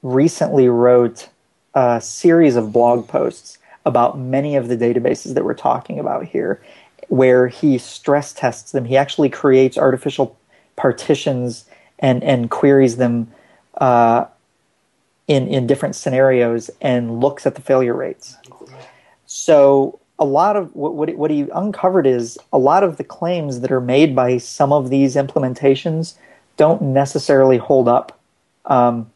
recently wrote a series of blog posts about many of the databases that we're talking about here, where he stress tests them. He actually creates artificial partitions and, and queries them uh, in, in different scenarios and looks at the failure rates. So a lot of what, what, what he uncovered is a lot of the claims that are made by some of these implementations don't necessarily hold up um,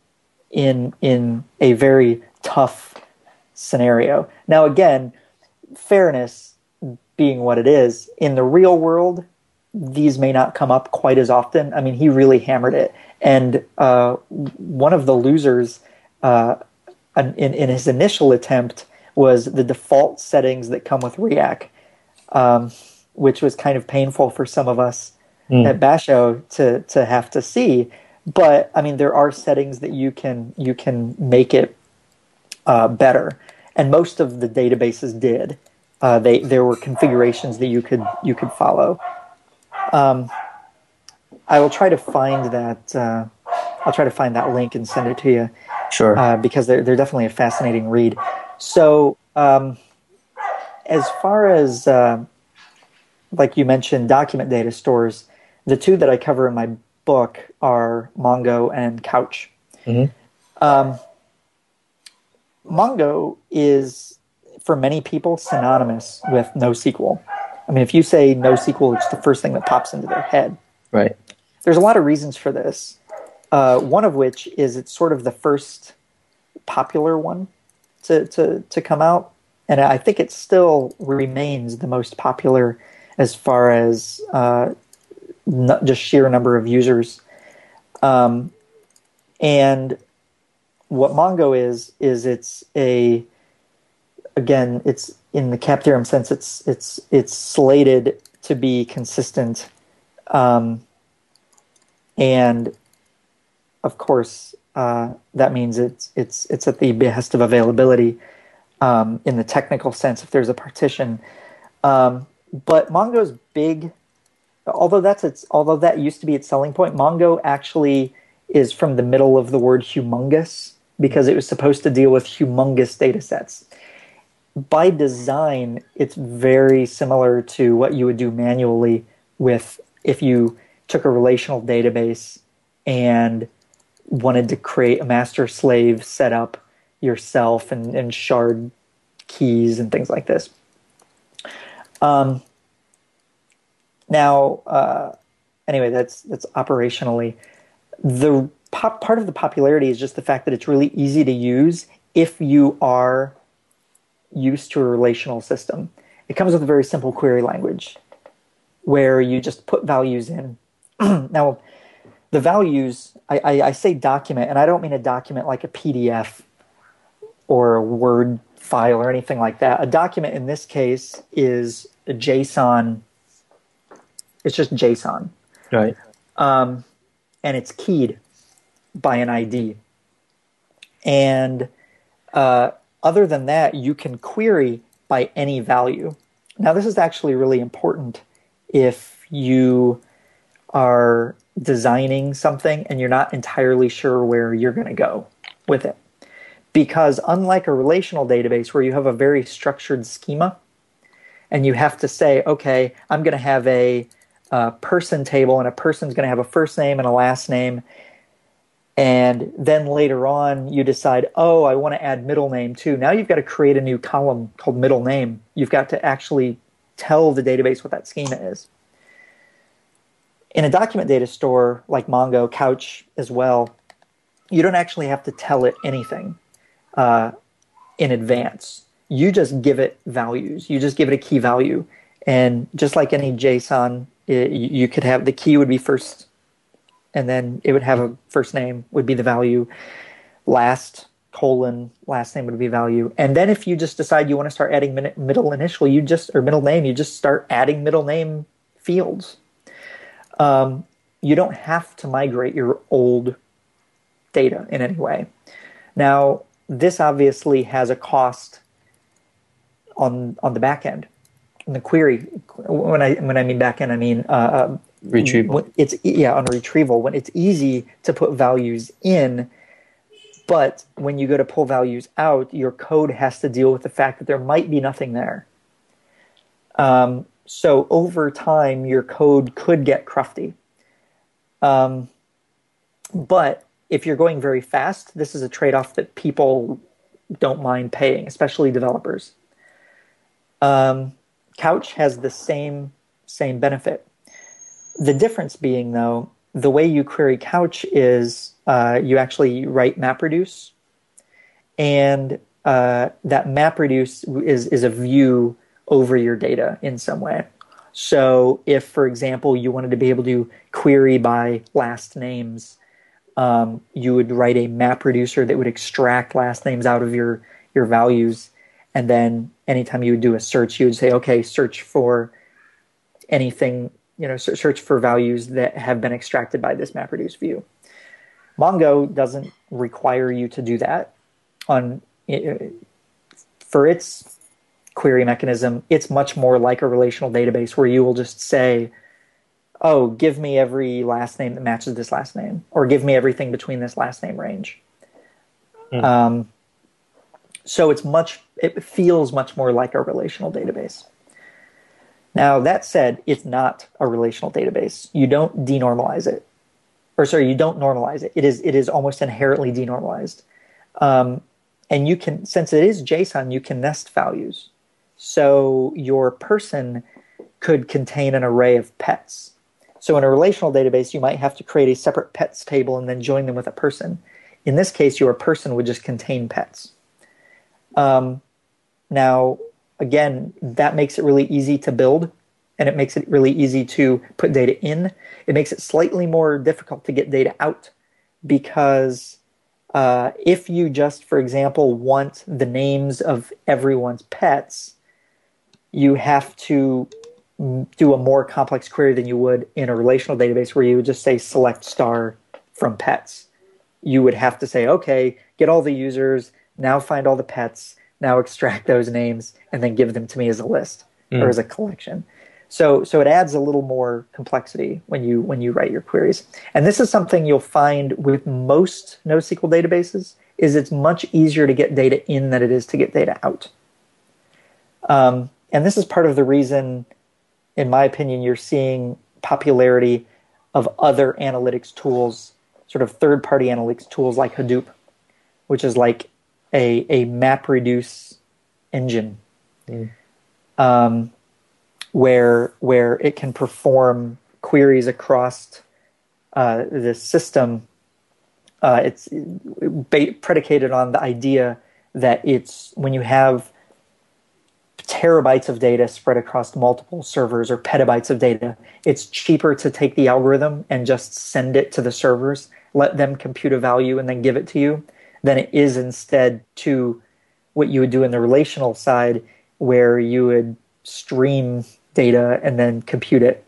in in a very tough scenario. Now, again, fairness being what it is in the real world, these may not come up quite as often. I mean, he really hammered it, and uh, one of the losers uh, in, in his initial attempt was the default settings that come with Riak, um, which was kind of painful for some of us mm. at Basho to to have to see. But I mean, there are settings that you can you can make it uh, better, and most of the databases did. Uh, they there were configurations that you could you could follow. Um, I will try to find that. Uh, I'll try to find that link and send it to you. Sure. Uh, because they're, they're definitely a fascinating read. So, um, as far as, uh, like you mentioned, document data stores, the two that I cover in my book are Mongo and Couch. Mm-hmm. Um, Mongo is, for many people, synonymous with NoSQL. I mean, if you say NoSQL, it's the first thing that pops into their head. Right. There's a lot of reasons for this. Uh, one of which is it's sort of the first popular one to, to, to come out. And I think it still remains the most popular as far as uh, not just sheer number of users. Um, and what Mongo is is it's a again it's in the cap theorem sense it's it's it's slated to be consistent um, and of course, uh, that means it's it's it's at the behest of availability um, in the technical sense if there's a partition. Um, but Mongo's big, although that's its although that used to be its selling point, Mongo actually is from the middle of the word humongous because it was supposed to deal with humongous data sets. By design, it's very similar to what you would do manually with if you took a relational database and wanted to create a master slave setup yourself and, and shard keys and things like this. Um, now, uh, anyway, that's that's operationally the pop, part of the popularity is just the fact that it's really easy to use if you are used to a relational system. It comes with a very simple query language where you just put values in. now, the values, I, I, I, say document, and I don't mean a document like a PDF or a Word file or anything like that. A document in this case is a JSON. It's just JSON. Right. Um, and it's keyed by an ID. And uh, other than that, you can query by any value. Now, this is actually really important if you are designing something and you're not entirely sure where you're going to go with it. Because unlike a relational database where you have a very structured schema and you have to say, okay, I'm going to have a, a person table and a person's going to have a first name and a last name. And then later on, you decide, oh, I want to add middle name too. Now you've got to create a new column called middle name. You've got to actually tell the database what that schema is in a document data store like Mongo, Couch as well, you don't actually have to tell it anything uh, in advance. You just give it values. You just give it a key value. And just like any JSON, it, you could have the key would be first, and then it would have a first name would be the value, last colon last name would be value. And then if you just decide you want to start adding middle initial, you just or middle name, you just start adding middle name fields um, you don't have to migrate your old data in any way. Now, this obviously has a cost on on the back end. In the query, when I when I mean back end, I mean uh, uh retrieval. It's yeah on retrieval when it's easy to put values in, but when you go to pull values out, your code has to deal with the fact that there might be nothing there. Um, so over time, your code could get crufty. Um, but if you're going very fast, this is a trade off that people don't mind paying, especially developers. Um, Couch has the same same benefit. The difference being, though, the way you query Couch is uh, you actually write MapReduce, and uh, that MapReduce is is a view over your data in some way. So, if, for example, you wanted to be able to query by last names, um, you would write a map reducer that would extract last names out of your, your values. And then anytime you would do a search, you would say, okay, search for anything, you know, search for values that have been extracted by this MapReduce view. Mongo doesn't require you to do that on for its query mechanism, it's much more like a relational database where you will just say, oh, give me every last name that matches this last name, or give me everything between this last name range. Mm. Um, so it's much, it feels much more like a relational database. Now, that said, it's not a relational database. You don't denormalize it. Or sorry, you don't normalize it. It is, it is almost inherently denormalized. Um, and you can, since it is JSON, you can nest values. So your person could contain an array of pets. So in a relational database, you might have to create a separate pets table and then join them with a person. In this case, your person would just contain pets. Um, now, again, that makes it really easy to build and it makes it really easy to put data in. It makes it slightly more difficult to get data out because uh, if you just, for example, want the names of everyone's pets, you have to do a more complex query than you would in a relational database where you would just say select star from pets. You would have to say, okay, get all the users, now find all the pets, now extract those names, and then give them to me as a list mm. or as a collection. So, so it adds a little more complexity when you when you write your queries. And this is something you'll find with most NoSQL databases is it's much easier to get data in than it is to get data out. Um, and this is part of the reason, in my opinion, you're seeing popularity of other analytics tools, sort of third party analytics tools like Hadoop, which is like a, a map reduce engine. Mm. Um, where where it can perform queries across uh, the system. Uh, it's predicated on the idea that it's when you have terabytes of data spread across multiple servers or petabytes of data, it's cheaper to take the algorithm and just send it to the servers, let them compute a value, and then give it to you, than it is instead to what you would do in the relational side, where you would stream data and then compute it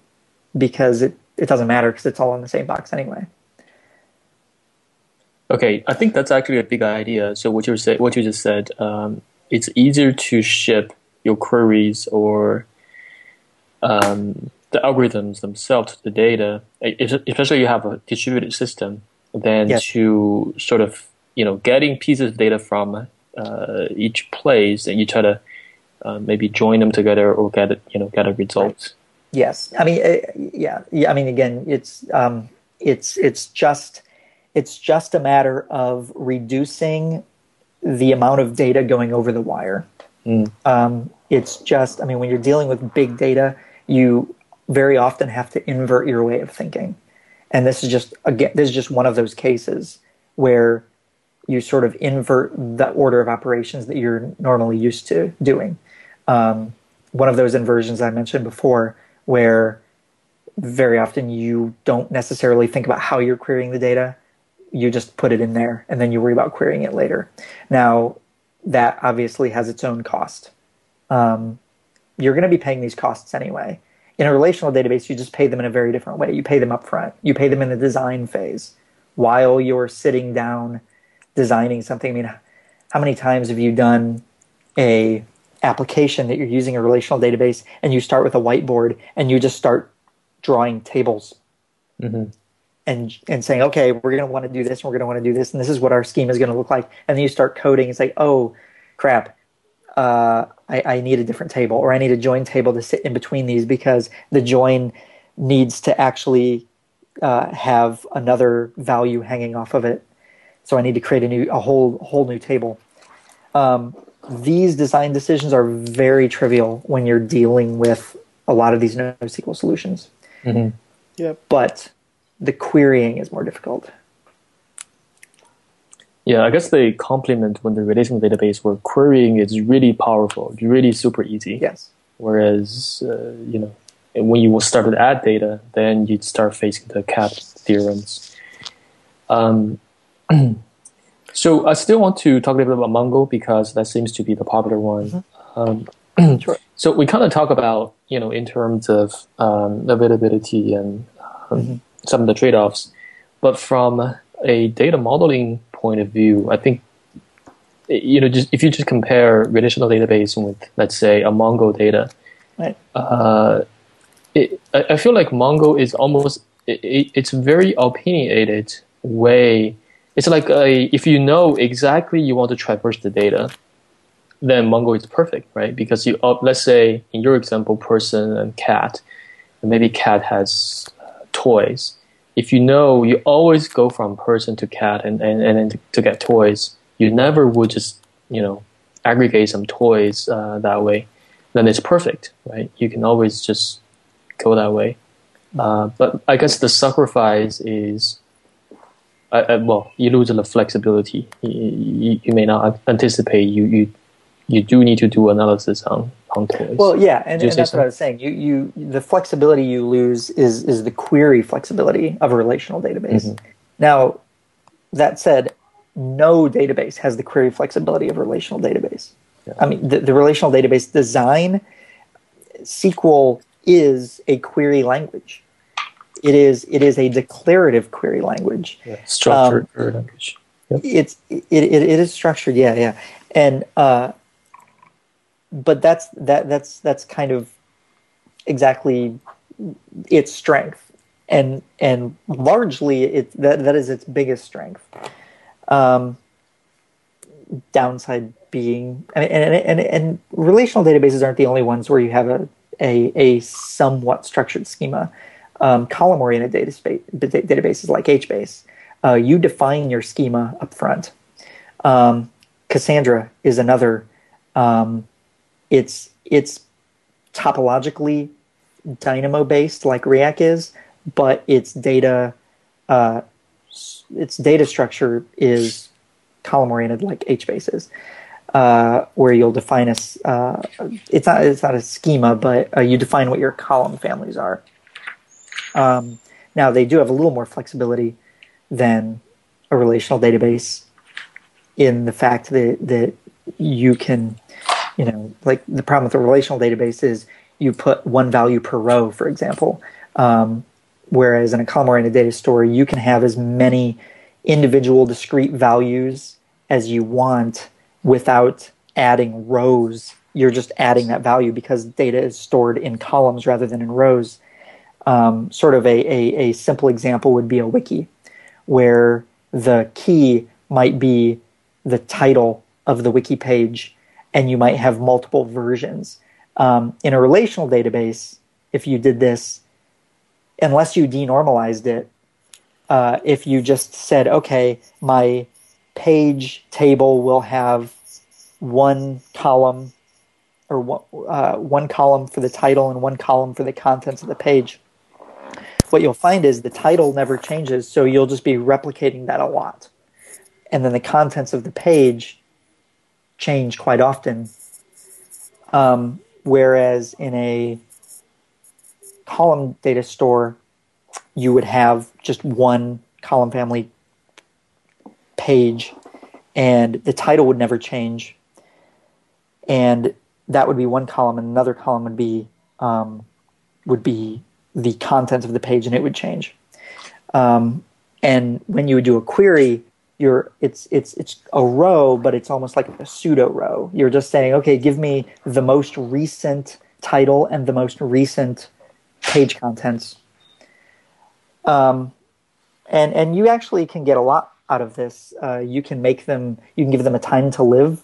because it, it doesn't matter because it's all in the same box anyway. Okay, I think that's actually a big idea. So what you say, what you just said, um, it's easier to ship your queries or um, the algorithms themselves to the data, especially you have a distributed system, than yes. to sort of you know getting pieces of data from uh, each place and you try to uh, maybe join them together or get it, you know get a result. Yes, I mean, uh, yeah, yeah. I mean, again, it's um, it's it's just it's just a matter of reducing the amount of data going over the wire. Mm. Um, it's just, I mean, when you're dealing with big data, you very often have to invert your way of thinking, and this is just again, this is just one of those cases where you sort of invert the order of operations that you're normally used to doing um, one of those inversions I mentioned before, where very often you don't necessarily think about how you're querying the data. You just put it in there and then you worry about querying it later. Now, that obviously has its own cost. Um, you're going to be paying these costs anyway. In a relational database, you just pay them in a very different way. You pay them up front, you pay them in the design phase while you're sitting down designing something. I mean, how many times have you done a application that you're using a relational database and you start with a whiteboard and you just start drawing tables? Mm-hmm. and and saying okay we're going to want to do this and we're going to want to do this and this is what our scheme is going to look like. And then you start coding. And say oh crap. Uh, I, I need a different table or I need a join table to sit in between these because the join needs to actually uh, have another value hanging off of it so I need to create a new a whole whole new table um, these design decisions are very trivial when you're dealing with a lot of these NoSQL solutions. Mm-hmm. Yep. But the querying is more difficult. Yeah, I guess they complement when the relational database where querying is really powerful, really super easy. Yes. Whereas, uh, you know, when you will start to add data, then you'd start facing the CAP theorems. Um, So I still want to talk a little bit about Mongo because that seems to be the popular one. Mm-hmm. Um, sure. So we kind of talk about you know in terms of um, availability and um, mm-hmm. some of the trade-offs, but from a data modeling point of view, I think you know just if you just compare relational database with let's say a Mongo data, right. uh, it, I, feel like Mongo is almost it, it's very opinionated way it's like a, if you know exactly you want to traverse the data, then Mongo is perfect, right? Because you, uh, let's say in your example, person and cat, and maybe cat has uh, toys. If you know you always go from person to cat and, and, and to get toys, you never would just, you know, aggregate some toys uh, that way, then it's perfect, right? You can always just go that way. Uh, but I guess the sacrifice is uh, well, you lose the flexibility. You, you, you, may not anticipate. You, you you do need to do analysis on on toys. Well, yeah, and, and that's so? what I was saying. You you the flexibility you lose is is the query flexibility of a relational database. Mm-hmm. Now, that said, no database has the query flexibility of a relational database. Yeah. I mean, the, the relational database design, SQL is a query language. It is it is a declarative query language. Yeah, structured um, query language. Yep. It's it, it, it is structured. Yeah, yeah, and uh, but that's that that's that's kind of exactly its strength, and and largely it that that is its biggest strength. Um, downside being and, and and and relational databases aren't the only ones where you have a a, a somewhat structured schema. Um, column oriented database, databases like HBase, uh, you define your schema up front. Um, Cassandra is another. Um, it's it's topologically Dynamo based like Riak is, but its data uh, its data structure is column oriented like HBase is uh, where you'll define a uh, it's not it's not a schema, but uh, you define what your column families are. Um, now they do have a little more flexibility than a relational database in the fact that that you can, you know, like the problem with a relational database is you put one value per row, for example. Um, whereas in a column-oriented data store, you can have as many individual discrete values as you want without adding rows. You're just adding that value because data is stored in columns rather than in rows. Um, sort of a, a, a simple example would be a wiki, where the key might be the title of the wiki page, and you might have multiple versions. Um, in a relational database, if you did this, unless you denormalized it, uh, if you just said, okay, my page table will have one column or one, uh, one column for the title and one column for the contents of the page. What you'll find is the title never changes, so you'll just be replicating that a lot. And then the contents of the page change quite often. Um, whereas in a column data store, you would have just one column family page and the title would never change and that would be one column and another column would be um, would be the content of the page and it would change um, and when you would do a query you're it's it's it's a row but it's almost like a pseudo row you're just saying okay give me the most recent title and the most recent page contents um, and and you actually can get a lot out of this. Uh, you can make them, you can give them a time to live,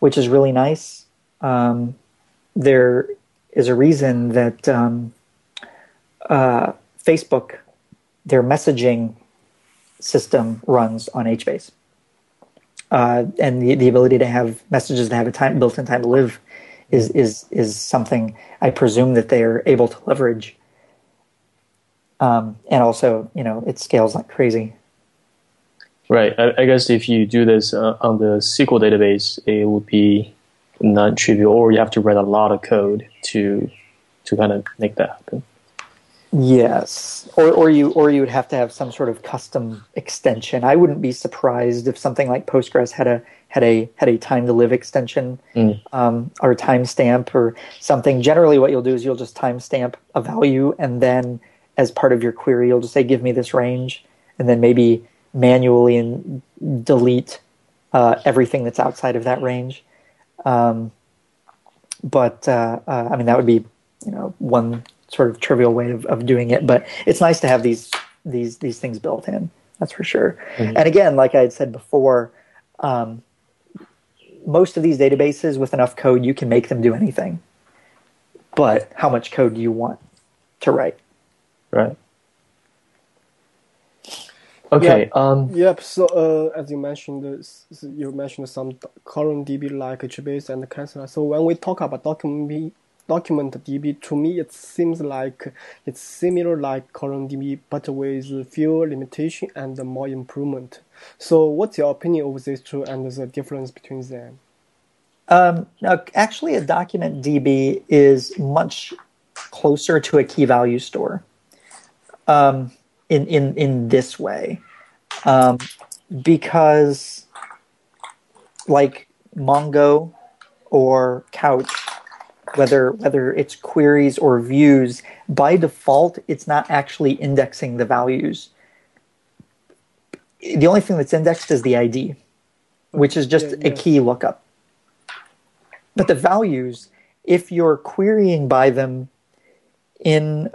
which is really nice. Um, there is a reason that um, uh, Facebook, their messaging system runs on HBase. Uh, and the, the ability to have messages that have a time built-in time to live is is is something I presume that they are able to leverage. Um, and also, you know, it scales like crazy. Right. I, I guess if you do this uh, on the SQL database, it would be non-trivial, or you have to write a lot of code to to kind of make that happen. Yes, or or you or you would have to have some sort of custom extension. I wouldn't be surprised if something like Postgres had a had a had a time to live extension mm. um, or a timestamp or something. Generally, what you'll do is you'll just timestamp a value, and then as part of your query, you'll just say, "Give me this range," and then maybe manually and delete uh, everything that's outside of that range. Um, but uh, uh, I mean, that would be you know one sort of trivial way of, of doing it. But it's nice to have these these these things built in. That's for sure. Mm-hmm. And again, like I had said before, um, most of these databases with enough code, you can make them do anything. But how much code do you want to write? Right. Okay. Yep. Um, yep. So, uh, as you mentioned, uh, you mentioned some current DB like HBase and Cassandra. So, when we talk about document document DB, to me it seems like it's similar like current DB, but with fewer limitation and more improvement. So, what's your opinion of these two and the difference between them? Um, now, actually, a document DB is much closer to a key value store. Um, in in in this way um, because like mongo or couch whether whether it's queries or views, by default, it's not actually indexing the values. The only thing that's indexed is the ID, which is just yeah, yeah. a key lookup. But the values, if you're querying by them in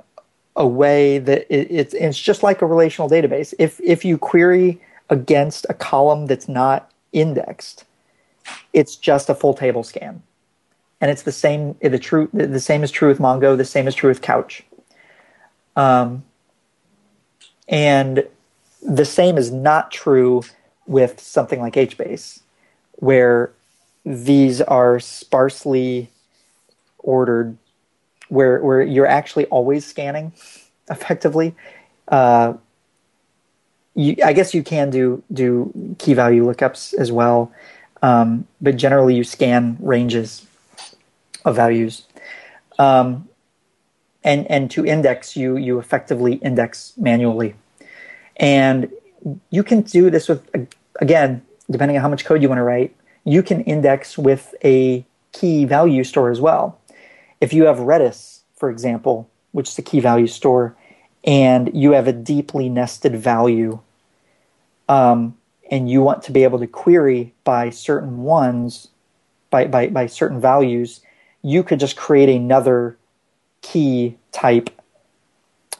a way that it, it's it's just like a relational database. If if you query against a column that's not indexed, it's just a full table scan, and it's the same. The true the same is true with Mongo. The same is true with Couch. Um, and the same is not true with something like HBase, where these are sparsely ordered where where you're actually always scanning effectively. Uh, you, I guess you can do do key value lookups as well, um, but generally you scan ranges of values. Um, and and to index you you effectively index manually, and you can do this with again depending on how much code you want to write. You can index with a key value store as well if you have Redis, for example, which is a key value store, and you have a deeply nested value, um, and you want to be able to query by certain ones, by, by, by certain values, you could just create another key type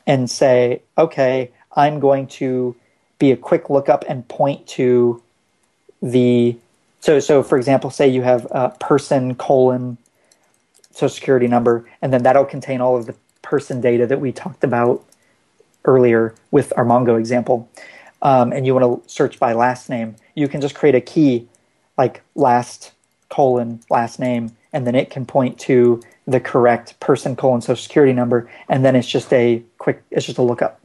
and say, okay, I'm going to be a quick lookup and point to the so so for example, say you have a person colon social security number, and then that'll contain all of the person data that we talked about earlier with our Mongo example. Um, and you want to search by last name, you can just create a key like last colon last name, and then it can point to the correct person colon social security number, and then it's just a quick, it's just a lookup.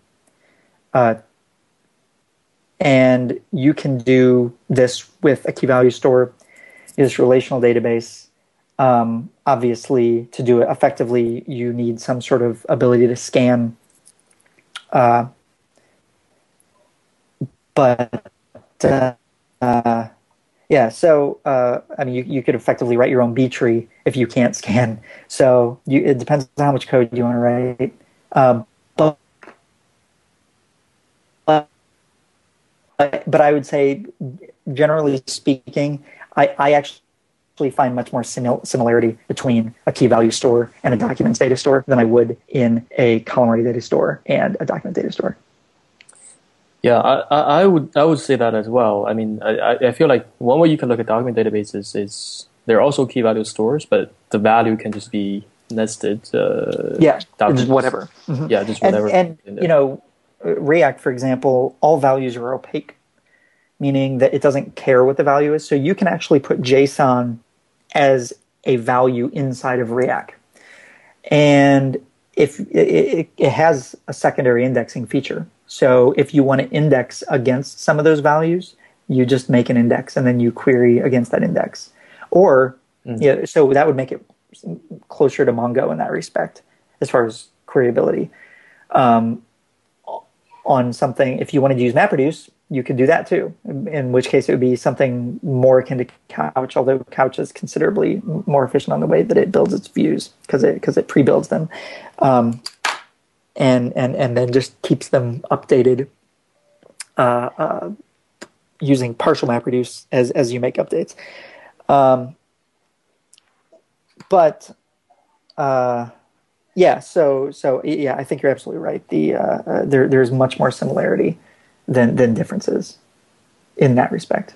Uh, and you can do this with a key value store, this relational database, um, obviously, to do it effectively, you need some sort of ability to scan. Uh, but uh, yeah, so uh, I mean, you, you could effectively write your own B tree if you can't scan. So you, it depends on how much code you want to write. Um, but, but I would say, generally speaking, I, I actually find much more simil- similarity between a key value store and a documents data store than I would in a column array data store and a document data store. Yeah, I, I would I would say that as well. I mean, I, I feel like one way you can look at document databases is they're also key value stores, but the value can just be nested. Uh, yeah, just whatever. Mm-hmm. Yeah, just whatever. And, and you know, Riak, for example, all values are opaque meaning that it doesn't care what the value is. So you can actually put JSON as a value inside of Riak. And if it, it, has a secondary indexing feature. So if you want to index against some of those values, you just make an index and then you query against that index. Or, mm. yeah, so that would make it closer to Mongo in that respect, as far as queryability. Um, on something, if you wanted to use MapReduce, you could do that too. In which case, it would be something more akin to Couch, although Couch is considerably more efficient on the way that it builds its views because it because it pre-builds them, um, and and and then just keeps them updated uh, uh, using partial MapReduce as as you make updates. Um, but uh, yeah, so so yeah, I think you're absolutely right. The uh, uh, there there's much more similarity than than differences in that respect.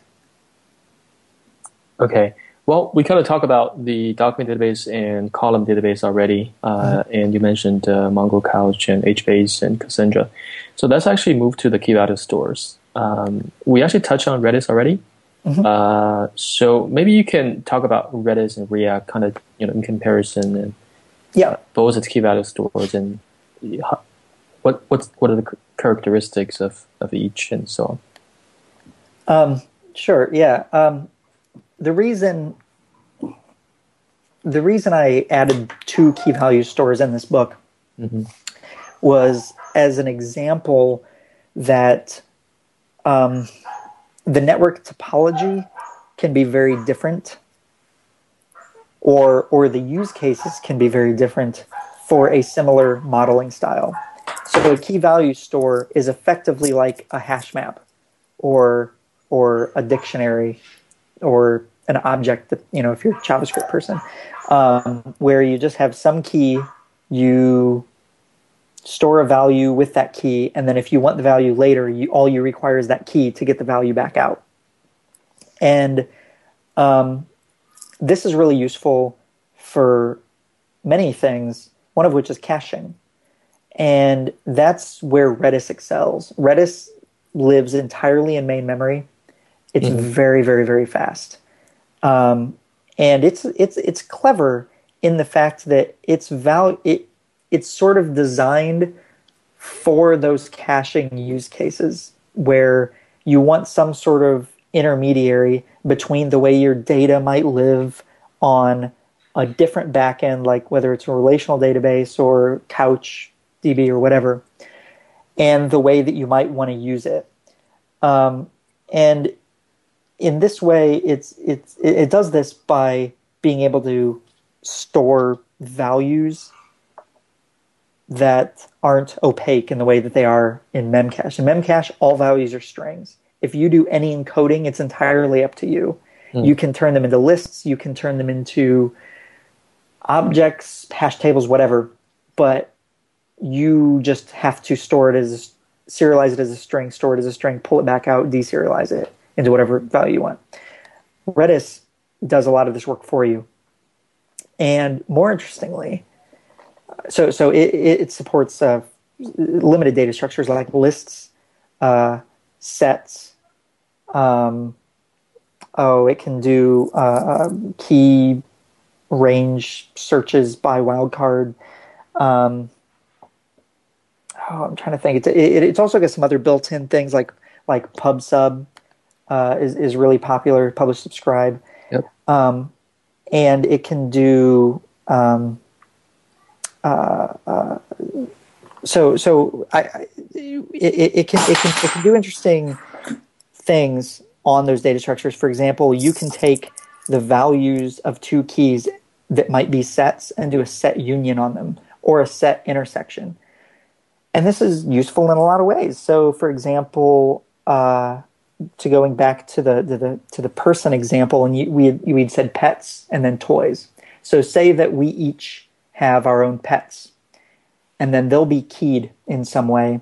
Okay. Well, we kind of talked about the document database and column database already, uh, mm-hmm. and you mentioned uh, Mongo Couch and HBase and Cassandra. So let's actually move to the key value stores. Um, we actually touched on Redis already. Mm-hmm. Uh, so maybe you can talk about Redis and React kind of you know in comparison and yeah, both its key value stores and what what's what are the characteristics of, of each and so on? Um, sure. Yeah. Um, the reason the reason I added two key value stores in this book mm-hmm. was as an example that um, the network topology can be very different or or the use cases can be very different for a similar modeling style. So a key value store is effectively like a hash map or or a dictionary or an object that you know if you're a JavaScript person, um, where you just have some key, you store a value with that key, and then if you want the value later, you, all you require is that key to get the value back out. And um, this is really useful for many things, one of which is caching. And that's where Redis excels. Redis lives entirely in main memory. It's mm-hmm. very, very, very fast. Um, and it's it's it's clever in the fact that it's val it it's sort of designed for those caching use cases where you want some sort of intermediary between the way your data might live on a different backend, like whether it's a relational database or Couch DB or whatever, and the way that you might want to use it. Um, and in this way, it's it's it does this by being able to store values that aren't opaque in the way that they are in Memcache. In Memcache, all values are strings. If you do any encoding, it's entirely up to you. Mm. You can turn them into lists, you can turn them into objects, hash tables, whatever, but you just have to store it as serialize it as a string, store it as a string, pull it back out, deserialize it into whatever value you want. Redis does a lot of this work for you. And more interestingly, so so it, it supports uh, limited data structures like lists, uh, sets. Um, oh, it can do uh, um, key range searches by wildcard. Um, oh, I'm trying to think. It's it, it's also got some other built-in things like like PubSub uh, is is really popular. Publish subscribe. Yep. Um, and it can do um, uh, uh, so so I, I it, it, can it can it can do interesting things on those data structures. For example, you can take the values of two keys that might be sets and do a set union on them or a set intersection. And this is useful in a lot of ways. So, for example, uh, to going back to the, to the to the person example, and you, we we'd said pets and then toys. So, say that we each have our own pets. And then they'll be keyed in some way.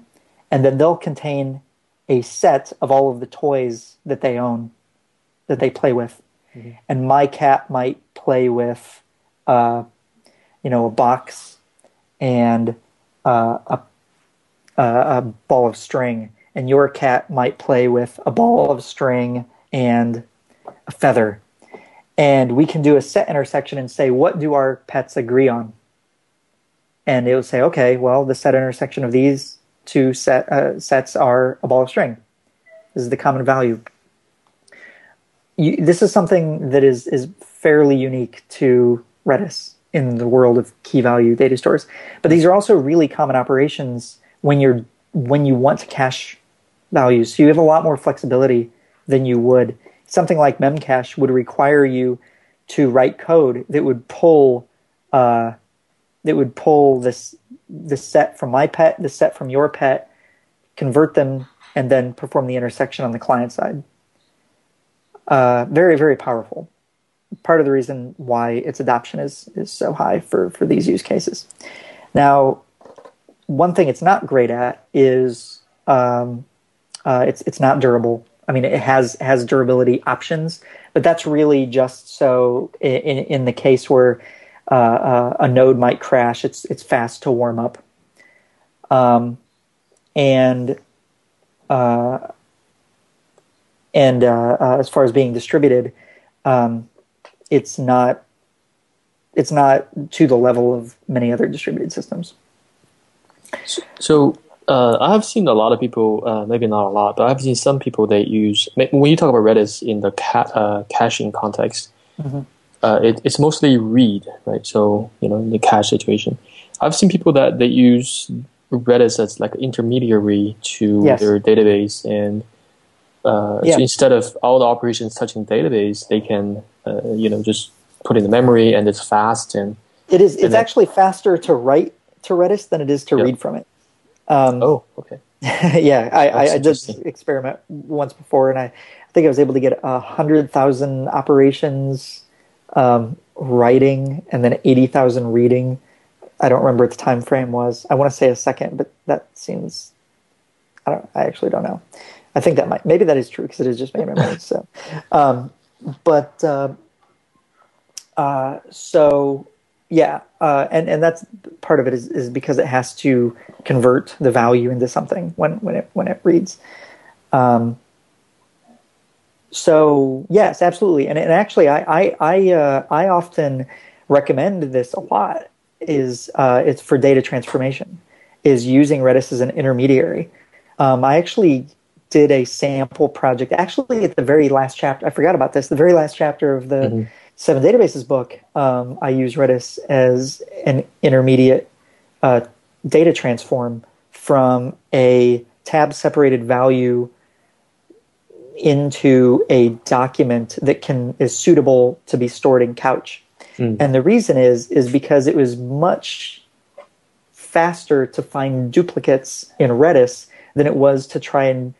And then they'll contain a set of all of the toys that they own, that they play with. Mm-hmm. And my cat might play with, uh, you know, a box and uh, a, a ball of string. And your cat might play with a ball of string and a feather. And we can do a set intersection and say, what do our pets agree on? and it will say, okay, well, the set intersection of these two set uh, sets are a ball of string. This is the common value. You, this is something that is is fairly unique to Redis in the world of key value data stores. But these are also really common operations when you're when you want to cache values. So you have a lot more flexibility than you would. Something like Memcache would require you to write code that would pull uh, that would pull this the set from my pet, the set from your pet, convert them, and then perform the intersection on the client side. Uh, very, very powerful. Part of the reason why its adoption is is so high for for these use cases. Now, one thing it's not great at is um, uh, it's it's not durable. I mean, it has has durability options, but that's really just so in in the case where uh, uh, a node might crash. It's it's fast to warm up, um, and uh, and uh, uh, as far as being distributed, um, it's not it's not to the level of many other distributed systems. So uh, I have seen a lot of people, uh, maybe not a lot, but I've seen some people that use when you talk about Redis in the ca- uh, caching context. Mm-hmm uh, it, it's mostly read, right? So you know, in the cache situation, I've seen people that they use Redis as like an intermediary to yes. their database, and uh, yeah. so instead of all the operations touching database, they can uh, you know just put in the memory and it's fast and it is. It's actually faster to write to Redis than it is to yep. read from it. Um, oh, okay. yeah, I, I, I did experiment once before, and I, I think I was able to get a hundred thousand operations um, writing and then eighty thousand reading. I don't remember what the time frame was. I want to say a second, but that seems. I don't. I actually don't know. I think that might maybe that is true because it is just main memory. so, um, but uh, uh, so yeah, uh, and and that's part of it is, is because it has to convert the value into something when when it when it reads. Um, so yes, absolutely, and and actually, I I I, uh, I often recommend this a lot. Is uh, it's for data transformation, is using Redis as an intermediary. Um, I actually did a sample project. Actually, at the very last chapter, I forgot about this. The very last chapter of the mm-hmm Seven Databases book, um, I use Redis as an intermediate uh, data transform from a tab separated value into a document that can is suitable to be stored in Couch. Mm. And the reason is is because it was much faster to find duplicates in Redis than it was to try and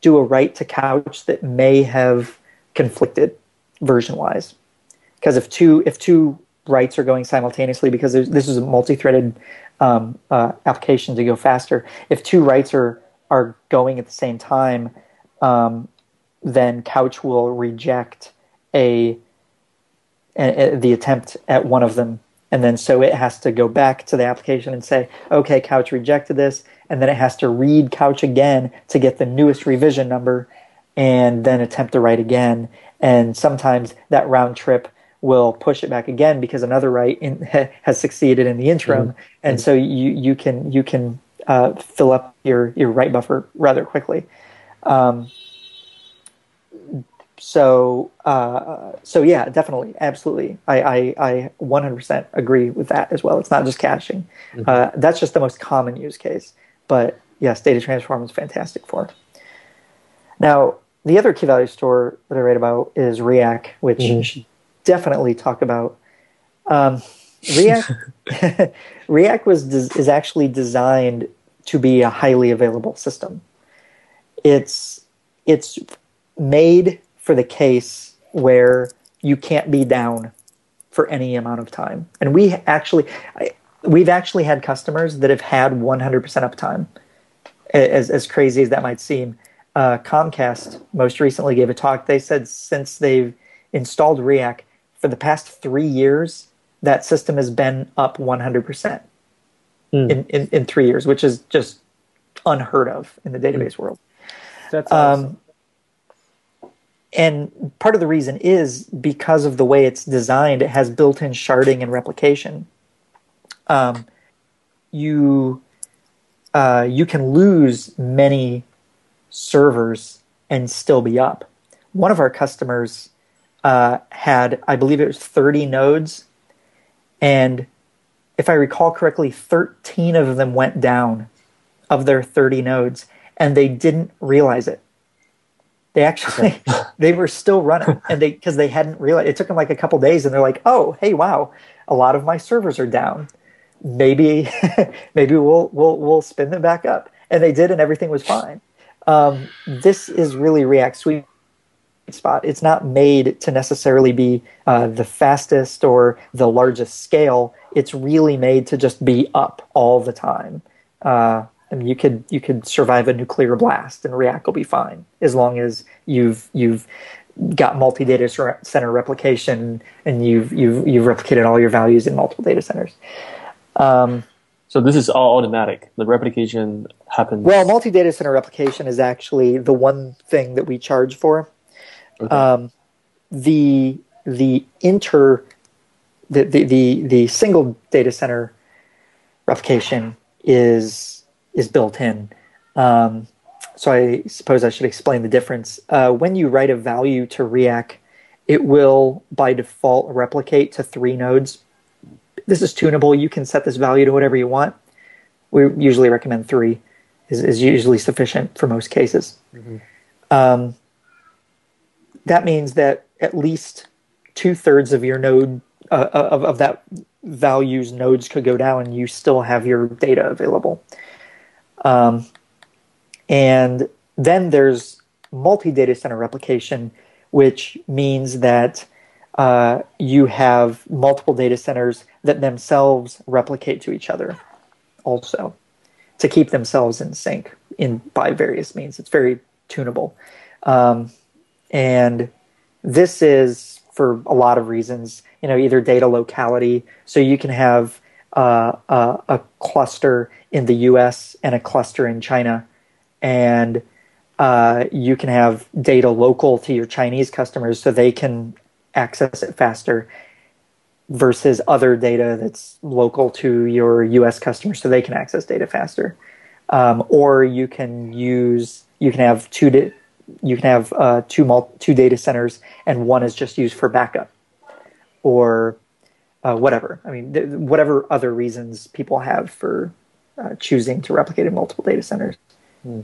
do a write to Couch that may have conflicted version wise because if two if two writes are going simultaneously because this is a multi-threaded um, uh, application to go faster. If two writes are are going at the same time, um, then Couch will reject a, a, a, the attempt at one of them, and then so it has to go back to the application and say, "Okay, Couch rejected this," and then it has to read Couch again to get the newest revision number, and then attempt to write again. And sometimes that round trip will push it back again because another write in, has succeeded in the interim, mm-hmm. and mm-hmm. so you you can you can uh, fill up your your write buffer rather quickly. Um, so uh, so yeah, definitely, absolutely. I, I, I 100% agree with that as well. It's not just caching. Mm-hmm. Uh, that's just the most common use case. But yes, data transform is fantastic for it. Now, the other key value store that I write about is Riak, which mm-hmm definitely talk about. Um, React Riak was is actually designed to be a highly available system. It's it's made for the case where you can't be down for any amount of time. And we actually we've actually had customers that have had 100% uptime. As as crazy as that might seem, uh, Comcast most recently gave a talk. They said since they've installed Riak, for the past three years, that system has been up 100% mm. in, in, in, three years, which is just unheard of in the database mm. world. That's awesome. Um, and part of the reason is because of the way it's designed, it has built in sharding and replication. Um, you uh, you can lose many servers and still be up. One of our customers uh, had, I believe it was 30 nodes. And if I recall correctly, 13 of them went down of their 30 nodes, and they didn't realize it. They actually they were still running, and they because they hadn't realized. It took them like a couple days, and they're like, "Oh, hey, wow, a lot of my servers are down. Maybe maybe we'll we'll we'll spin them back up." And they did, and everything was fine. Um, this is really Riak Sweet spot. It's not made to necessarily be uh, the fastest or the largest scale. It's really made to just be up all the time. Uh, I mean, you could you could survive a nuclear blast and Riak will be fine as long as you've you've got multi data center replication and you've you've you've replicated all your values in multiple data centers. Um, so this is all automatic. The replication happens. Well, multi data center replication is actually the one thing that we charge for. Okay. Um, the the inter the, the, the the single data center replication is is built in. Um, so I suppose I should explain the difference. Uh, when you write a value to Riak, it will by default replicate to three nodes. This is tunable. You can set this value to whatever you want. We usually recommend three is, is usually sufficient for most cases. Mm-hmm. Um, that means that at least two thirds of your node uh, of of that values nodes could go down, and you still have your data available. Um, and then there's multi data center replication, which means that uh, you have multiple data centers that themselves replicate to each other also to keep themselves in sync in by various means. It's very tunable. Um, and this is for a lot of reasons, you know, either data locality, so you can have uh, uh, a cluster in the US and a cluster in China, and uh, you can have data local to your Chinese customers so they can access it faster versus other data that's local to your US customers so they can access data faster. Um, or you can use, you can have two, di- you can have uh, two, mul- two data centers and one is just used for backup or uh, whatever. I mean, th- whatever other reasons people have for uh, choosing to replicate in multiple data centers. Hmm.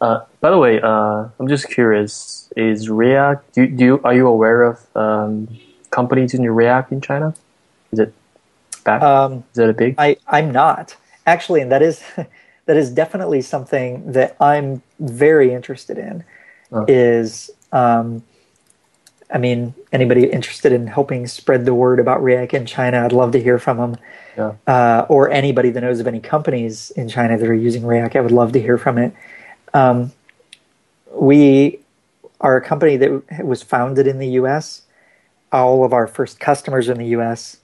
Uh, by the way, uh, I'm just curious: Is React? Do, do you, are you aware of um, companies using React in China? Is it back? Um, is that a big? I I'm not actually, and that is that is definitely something that I'm very interested in. Oh. Is um, I mean, anybody interested in helping spread the word about Riak in China, I'd love to hear from them. Yeah. Uh, or anybody that knows of any companies in China that are using Riak, I would love to hear from it. Um, we are a company that was founded in the U.S. All of our first customers in the U.S.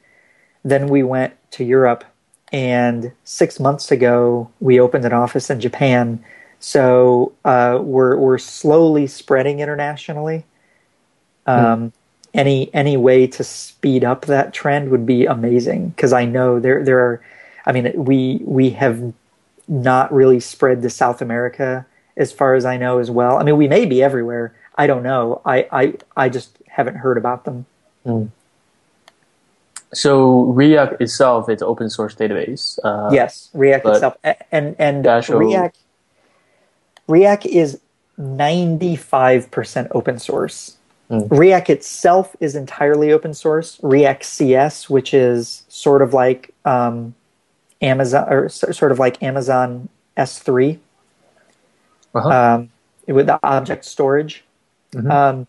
Then we went to Europe, and six months ago we opened an office in Japan. So uh, we're we're slowly spreading internationally. Hmm. Um, Any any way to speed up that trend would be amazing because I know there there are. I mean, we we have not really spread to South America as far as I know as well. I mean, we may be everywhere. I don't know. I I, I just haven't heard about them. Mm. So React itself is open source database. Uh, yes, Riak itself, and and Riak Riak is ninety five percent open source. Mm. Riak itself is entirely open source. Riak CS, which is sort of like um, Amazon or sort of like Amazon S3, uh-huh. um, with the object storage. Mm-hmm. Um,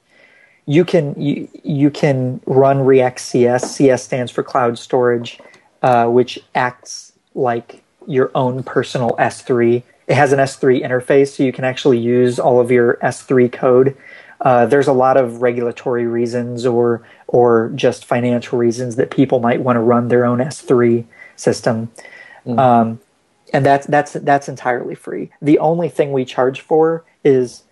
you can you, you can run Riak CS. CS stands for Cloud Storage, uh, which acts like your own personal S3. It has an S3 interface, so you can actually use all of your S3 code. Uh, there's a lot of regulatory reasons or or just financial reasons that people might want to run their own S3 system. Mm. Um, and that's that's that's entirely free. The only thing we charge for is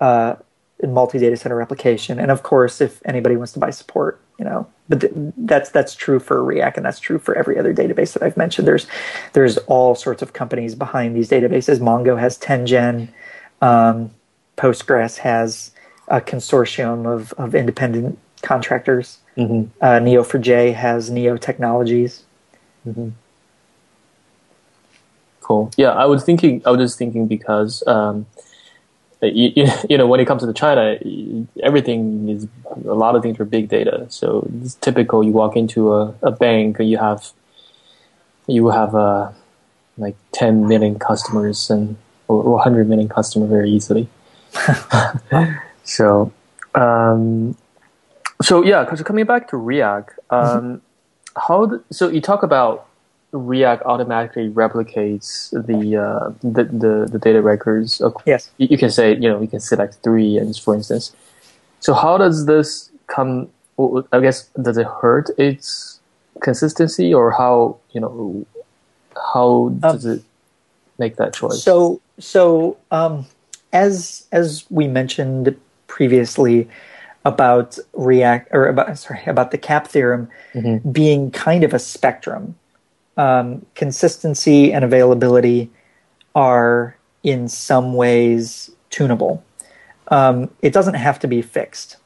uh, multi data center replication, and of course, if anybody wants to buy support, you know, but th- that's that's true for Riak, and that's true for every other database that I've mentioned. There's there's all sorts of companies behind these databases. Mongo has 10gen, um, Postgres has a consortium of of independent contractors. Mm-hmm. Uh, Neo4j has Neo Technologies. Mm-hmm. Cool. Yeah, I was thinking. I was just thinking because um, you, you know when it comes to China, everything is a lot of things are big data. So it's typical. You walk into a, a bank, you have you have uh, like 10 million customers and or, 100 million customers very easily. so um, so yeah, because coming back to React, um, mm-hmm. how so you talk about React automatically replicates the, uh, the, the the data records. Yes, you, can say you know you can select three, and for instance. So how does this come? I guess does it hurt its consistency, or how you know how does um, it make that choice? So so um, as as we mentioned previously about Riak or about sorry about the CAP theorem mm-hmm. being kind of a spectrum um, consistency and availability are in some ways tunable. Um, it doesn't have to be fixed.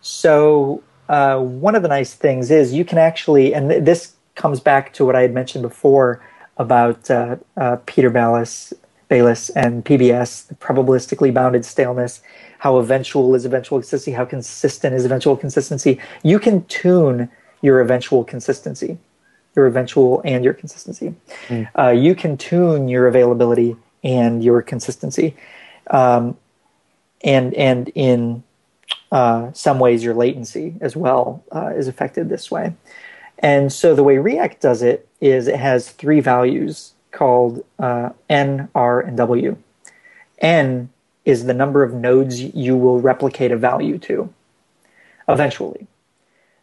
So uh, one of the nice things is you can actually, and this comes back to what I had mentioned before about uh, uh, Peter Bailis Bayes and PBS, probabilistically bounded staleness, how eventual is eventual consistency, how consistent is eventual consistency. You can tune your eventual consistency, your eventual and your consistency. Mm. Uh, you can tune your availability and your consistency. Um, and and in uh, some ways, your latency as well uh, is affected this way. And so the way Riak does it is it has three values called uh, N, R, and W. N is the number of nodes you will replicate a value to eventually.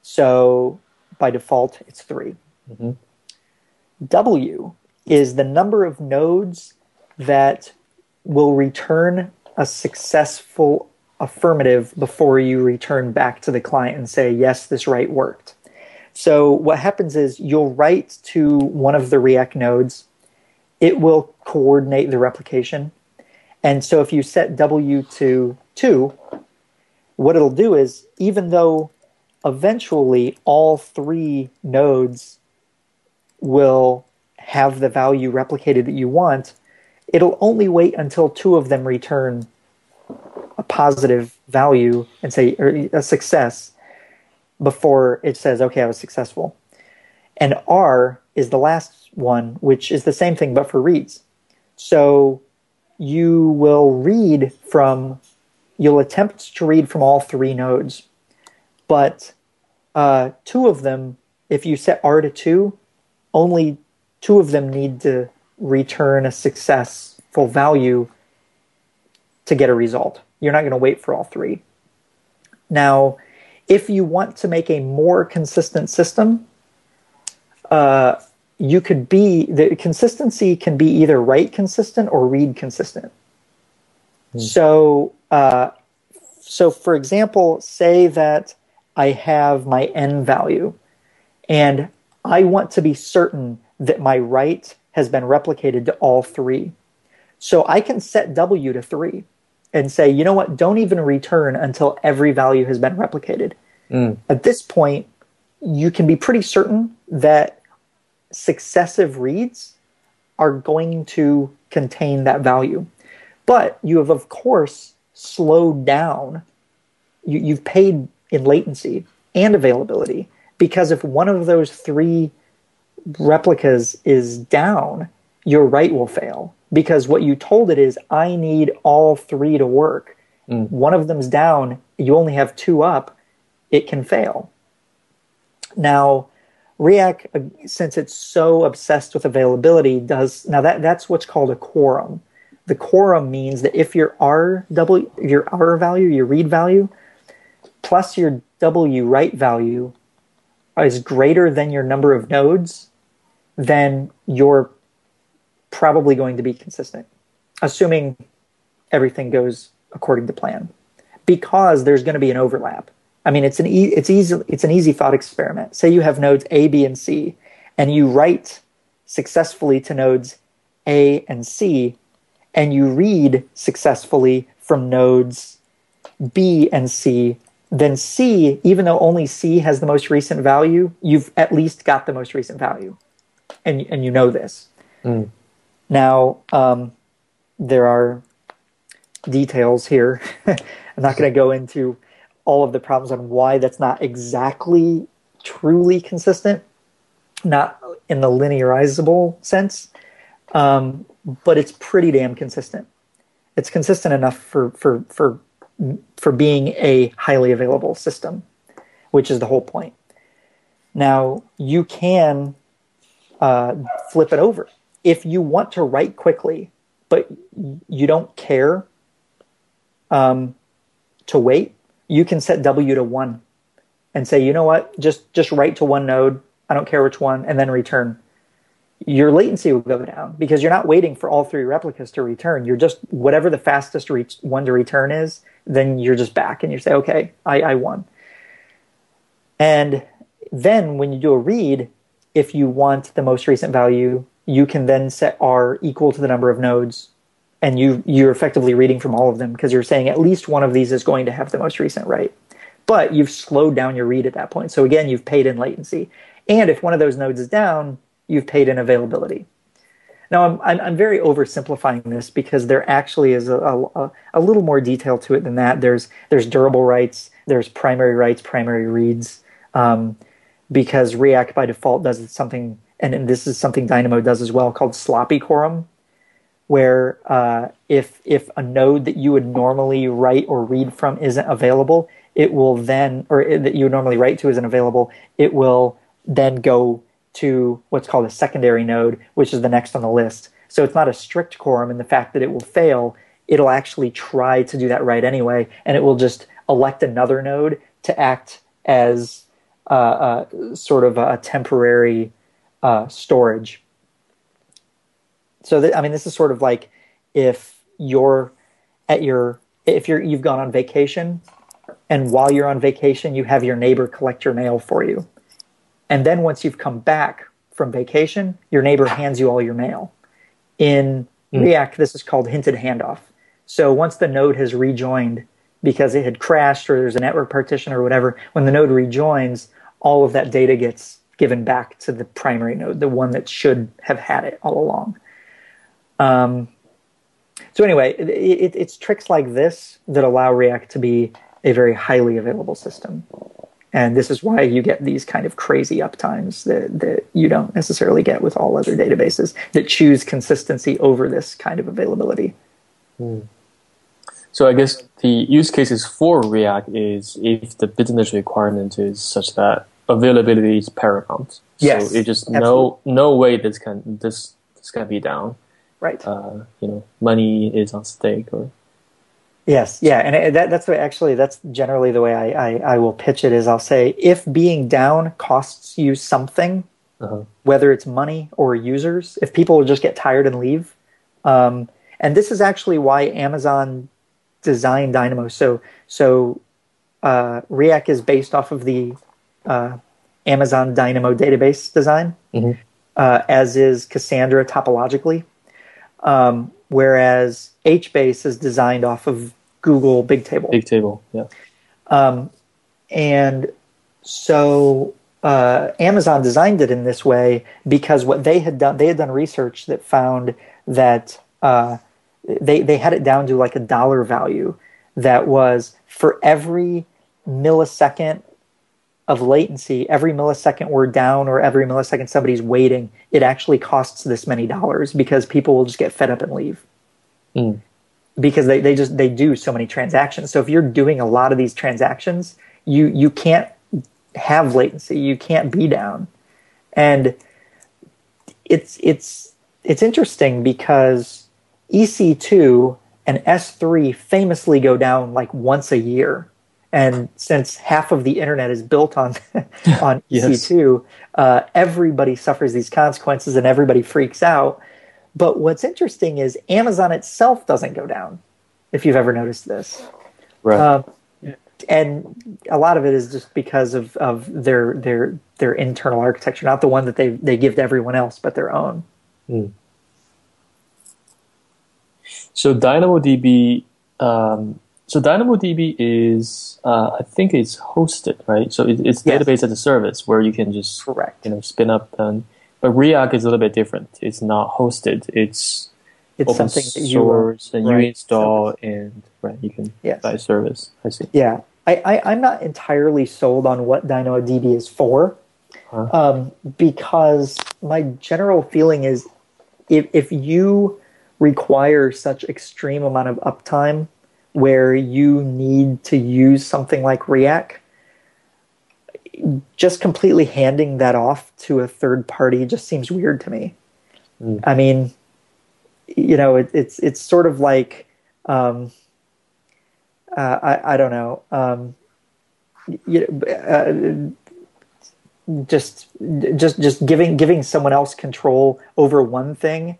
So by default, it's 3 mm-hmm. W is the number of nodes that will return a successful affirmative before you return back to the client and say, yes, this write worked. So what happens is you'll write to one of the Riak nodes. It will coordinate the replication. And so if you set W to 2, what it'll do is even though eventually all three nodes will have the value replicated that you want, it'll only wait until two of them return a positive value and say or a success before it says okay i was successful. And r is the last one which is the same thing but for reads. So you will read from you'll attempt to read from all three nodes. But uh, two of them if you set r to 2 only two of them need to return a successful value to get a result. You're not going to wait for all three. Now, if you want to make a more consistent system, uh, you could be the consistency can be either write consistent or read consistent. Hmm. So, uh, so for example, say that I have my n value, and I want to be certain that my write has been replicated to all three. So I can set W to three and say, you know what, don't even return until every value has been replicated. Mm. At this point, you can be pretty certain that successive reads are going to contain that value. But you have, of course, slowed down. You, you've paid in latency and availability because if one of those three replicas is down, your write will fail because what you told it is I need all three to work. Mm. One of them's down, you only have two up, it can fail. Now, Riak, uh, since it's so obsessed with availability, does now that that's what's called a quorum. The quorum means that if your R W your R value, your read value, plus your W write value is greater than your number of nodes, then you're probably going to be consistent, assuming everything goes according to plan, because there's going to be an overlap. I mean, it's an e- it's easy it's an easy thought experiment. Say you have nodes A, B, and C, and you write successfully to nodes A and C, and you read successfully from nodes B and C then C, even though only C has the most recent value, you've at least got the most recent value, and and you know this. Mm. Now, um, there are details here. I'm not going to go into all of the problems on why that's not exactly truly consistent, not in the linearizable sense, um, but it's pretty damn consistent. It's consistent enough for for for for being a highly available system, which is the whole point. Now, you can uh, flip it over. If you want to write quickly, but you don't care um, to wait, you can set W to one and say, you know what, just just write to one node. I don't care which one, and then return your latency will go down because you're not waiting for all three replicas to return. You're just whatever the fastest one to return is, then you're just back and you say, okay, I, I won. And then when you do a read, if you want the most recent value, you can then set R equal to the number of nodes, and you you're effectively reading from all of them because you're saying at least one of these is going to have the most recent write. But you've slowed down your read at that point. So again, you've paid in latency. And if one of those nodes is down, you've paid in availability. Now, I'm, I'm, I'm very oversimplifying this because there actually is a, a, a, little more detail to it than that. There's, there's durable writes, there's primary writes, primary reads, um, because Riak by default does something, and, and, this is something Dynamo does as well, called sloppy quorum, where uh, if, if a node that you would normally write or read from isn't available, it will then, or that you would normally write to isn't available, it will then go to what's called a secondary node, which is the next on the list. So it's not a strict quorum in the fact that it will fail. It'll actually try to do that right anyway, and it will just elect another node to act as uh, uh, sort of a temporary uh, storage. So I mean, this is sort of like if you're at your if you're you've gone on vacation, and while you're on vacation, you have your neighbor collect your mail for you and then once you've come back from vacation, your neighbor hands you all your mail. In mm. Riak, this is called hinted handoff. So once the node has rejoined because it had crashed or there's a network partition or whatever, when the node rejoins, all of that data gets given back to the primary node, the one that should have had it all along. Um, so anyway, it, it, it's tricks like this that allow Riak to be a very highly available system and this is why you get these kind of crazy uptimes that, that you don't necessarily get with all other databases that choose consistency over this kind of availability. Hmm. So I guess the use cases for Riak is if the business requirement is such that availability is paramount. Yes, so it just no no way this can this this can be down. Right. Uh, you know, money is on stake or Yes, yeah, and that, that's actually that's generally the way I, I, I, will pitch it. Is I'll say if being down costs you something, uh-huh. whether it's money or users, if people will just get tired and leave, um, and this is actually why Amazon designed Dynamo. So so uh, Riak is based off of the uh, Amazon Dynamo database design, mm-hmm. uh, as is Cassandra topologically. Um, whereas HBase is designed off of Google Bigtable. Bigtable, yeah. Um, and so uh, Amazon designed it in this way because what they had done, they had done research that found that uh, they they had it down to like a dollar value that was for every millisecond of latency, every millisecond we're down or every millisecond somebody's waiting, it actually costs this many dollars because people will just get fed up and leave. Mm. Because they, they just they do so many transactions. So if you're doing a lot of these transactions, you you can't have latency. You can't be down. And it's it's it's interesting because EC2 and S3 famously go down like once a year and since half of the internet is built on on yes. EC2, uh, everybody suffers these consequences and everybody freaks out. But what's interesting is Amazon itself doesn't go down. If you've ever noticed this, right? Um, and a lot of it is just because of, of their their their internal architecture, not the one that they they give to everyone else, but their own. Mm. So DynamoDB um, so DynamoDB is, uh, I think it's hosted, right? So it, it's yes. database as a service where you can just correct, you know, spin up. And, but Riak is a little bit different. It's not hosted. It's it's open something source, and right. you install and right, you can yes. buy service. I see. Yeah, I, I am not entirely sold on what DynamoDB is for, huh? um, because my general feeling is if if you require such extreme amount of uptime where you need to use something like Riak, just completely handing that off to a third party just seems weird to me. Mm. I mean, you know, it, it's it's sort of like um, uh, I I don't know, um, you know, uh, just just just giving giving someone else control over one thing.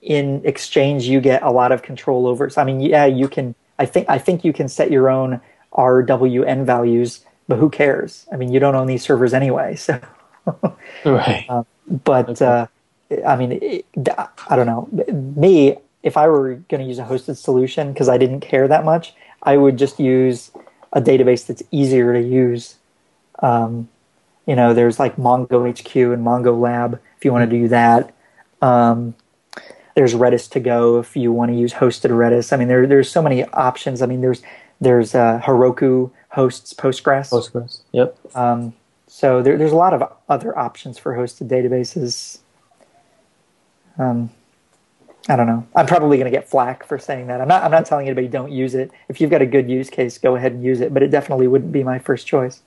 In exchange, you get a lot of control over. So I mean, yeah, you can I think I think you can set your own RWN values, but who cares? I mean, you don't own these servers anyway, so. right. Uh, but okay. uh, I mean, it, I don't know. Me, if I were going to use a hosted solution because I didn't care that much, I would just use a database that's easier to use. Um, you know, there's like Mongo HQ and Mongo Lab if you want to do that. Um, there's Redis to go if you want to use hosted Redis. I mean, there there's so many options. I mean, there's there's uh, Heroku hosts Postgres. Postgres. Yep. Um, so there, there's a lot of other options for hosted databases. Um, I don't know. I'm probably going to get flack for saying that. I'm not. I'm not telling anybody don't use it. If you've got a good use case, go ahead and use it. But it definitely wouldn't be my first choice.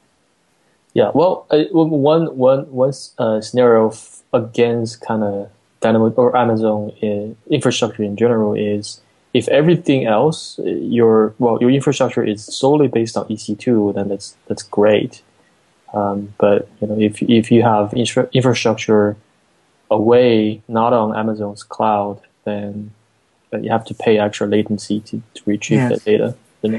Yeah. Well, uh, one one one uh, scenario f- against kind of Dynamo or Amazon in infrastructure in general is if everything else uh, your well your infrastructure is solely based on EC2, then that's that's great. Um, but you know if if you have infra- infrastructure away not on Amazon's cloud then uh, you have to pay extra latency to, to retrieve yes. the data.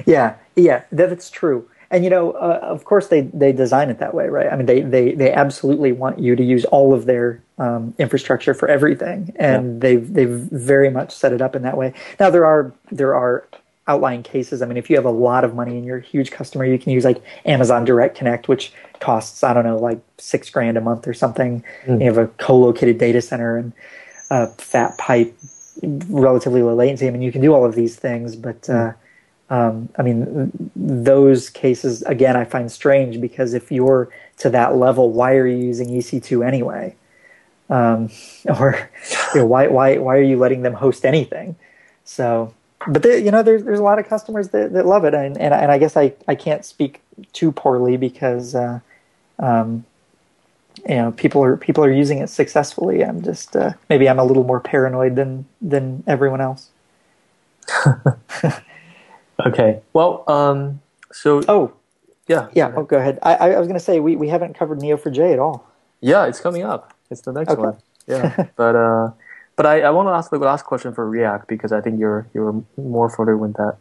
Yeah, yeah, that's true. And you know, uh, of course, they they design it that way, right? I mean, they they they absolutely want you to use all of their um, infrastructure for everything, and yeah. they've they've very much set it up in that way. Now, there are there are outlying cases. I mean, if you have a lot of money and you're a huge customer, you can use like Amazon Direct Connect, which costs I don't know like six grand a month or something. Mm. You have a co-located data center and a fat pipe relatively low latency. I mean, you can do all of these things, but uh, um, I mean, those cases again, I find strange because if you're to that level, why are you using EC2 anyway? Um, or you know, why why why are you letting them host anything? So, but you know, there's there's a lot of customers that, that love it, and, and and I guess I I can't speak too poorly because. Uh, um, you know people are people are using it successfully. I'm just uh, maybe I'm a little more paranoid than than everyone else. okay. Well, um, so oh yeah yeah. Oh, go ahead. I, I was going to say we, we haven't covered Neo4j at all. Yeah, it's coming up. It's the next okay. one. Yeah, but uh, but I, I want to ask the last question for Riak because I think you're you're more familiar with that.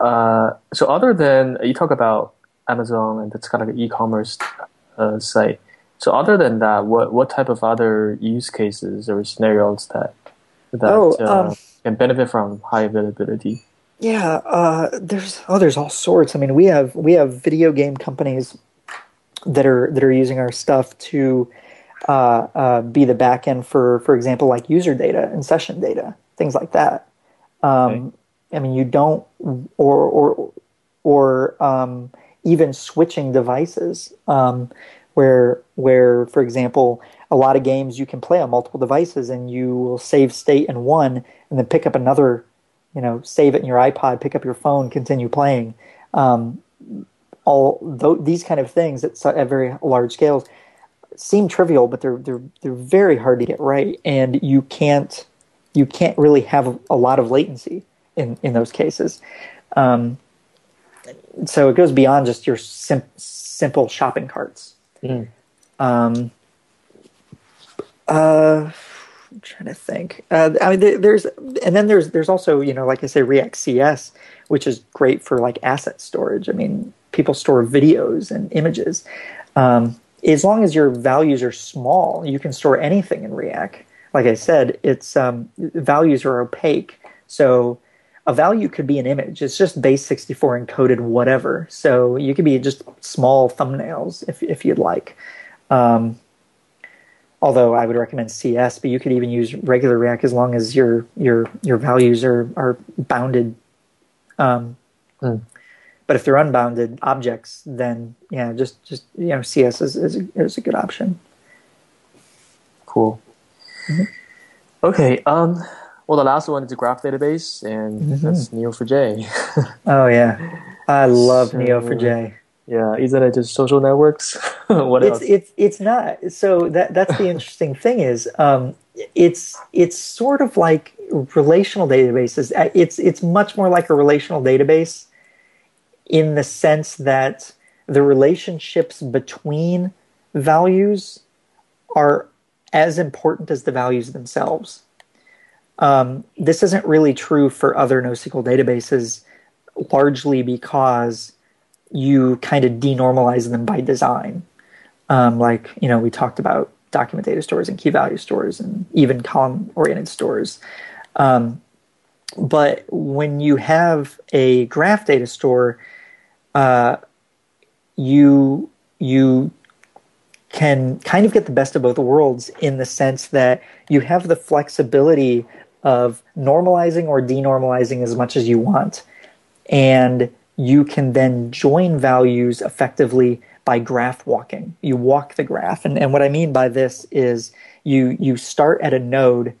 Uh, so other than you talk about Amazon and it's kind of an e-commerce uh, site. So other than that, what what type of other use cases or scenarios that that oh, uh, um, can benefit from high availability? Yeah, uh, there's oh, there's all sorts. I mean, we have we have video game companies that are that are using our stuff to uh, uh be the backend for, for example, like user data and session data, things like that. Um, okay. I mean, you don't or or or um, even switching devices. Um, where where for example a lot of games you can play on multiple devices and you will save state in one and then pick up another you know save it in your ipod pick up your phone continue playing. Um, all th- these kind of things at, at very large scales seem trivial but they're they're they're very hard to get right. And you can't you can't really have a lot of latency in in those cases. Um, so it goes beyond just your sim- simple shopping carts. Mm. Um, uh, I'm trying to think. Uh, I mean, there's and then there's there's also you know like I say Riak CS, which is great for like asset storage. I mean, people store videos and images. Um, as long as your values are small, you can store anything in Riak. Like I said, its um, values are opaque, so a value could be an image. It's just base 64 encoded whatever. So you could be just small thumbnails if if you'd like. Um, although I would recommend CS, but you could even use regular Riak as long as your your your values are are bounded. Um, mm. But if they're unbounded objects, then yeah, just just you know CS is is a, is a good option. Cool. Mm-hmm. Okay. Um, well, the last one is a graph database, and mm-hmm. that's Neo4j. oh yeah, I love so, Neo4j. Yeah, isn't it just social networks? what it's, else? It's it's not. So that that's the interesting thing is, um, it's it's sort of like relational databases. Uh, it's it's much more like a relational database in the sense that the relationships between values are as important as the values themselves. Um, this isn't really true for other NoSQL databases, largely because you kind of denormalize them by design. Um, like, you know, we talked about document data stores and key value stores and even column oriented stores. Um, but when you have a graph data store, uh, you you can kind of get the best of both worlds in the sense that you have the flexibility of normalizing or denormalizing as much as you want. And you can then join values effectively by graph walking. You walk the graph. And, and what I mean by this is you, you start at a node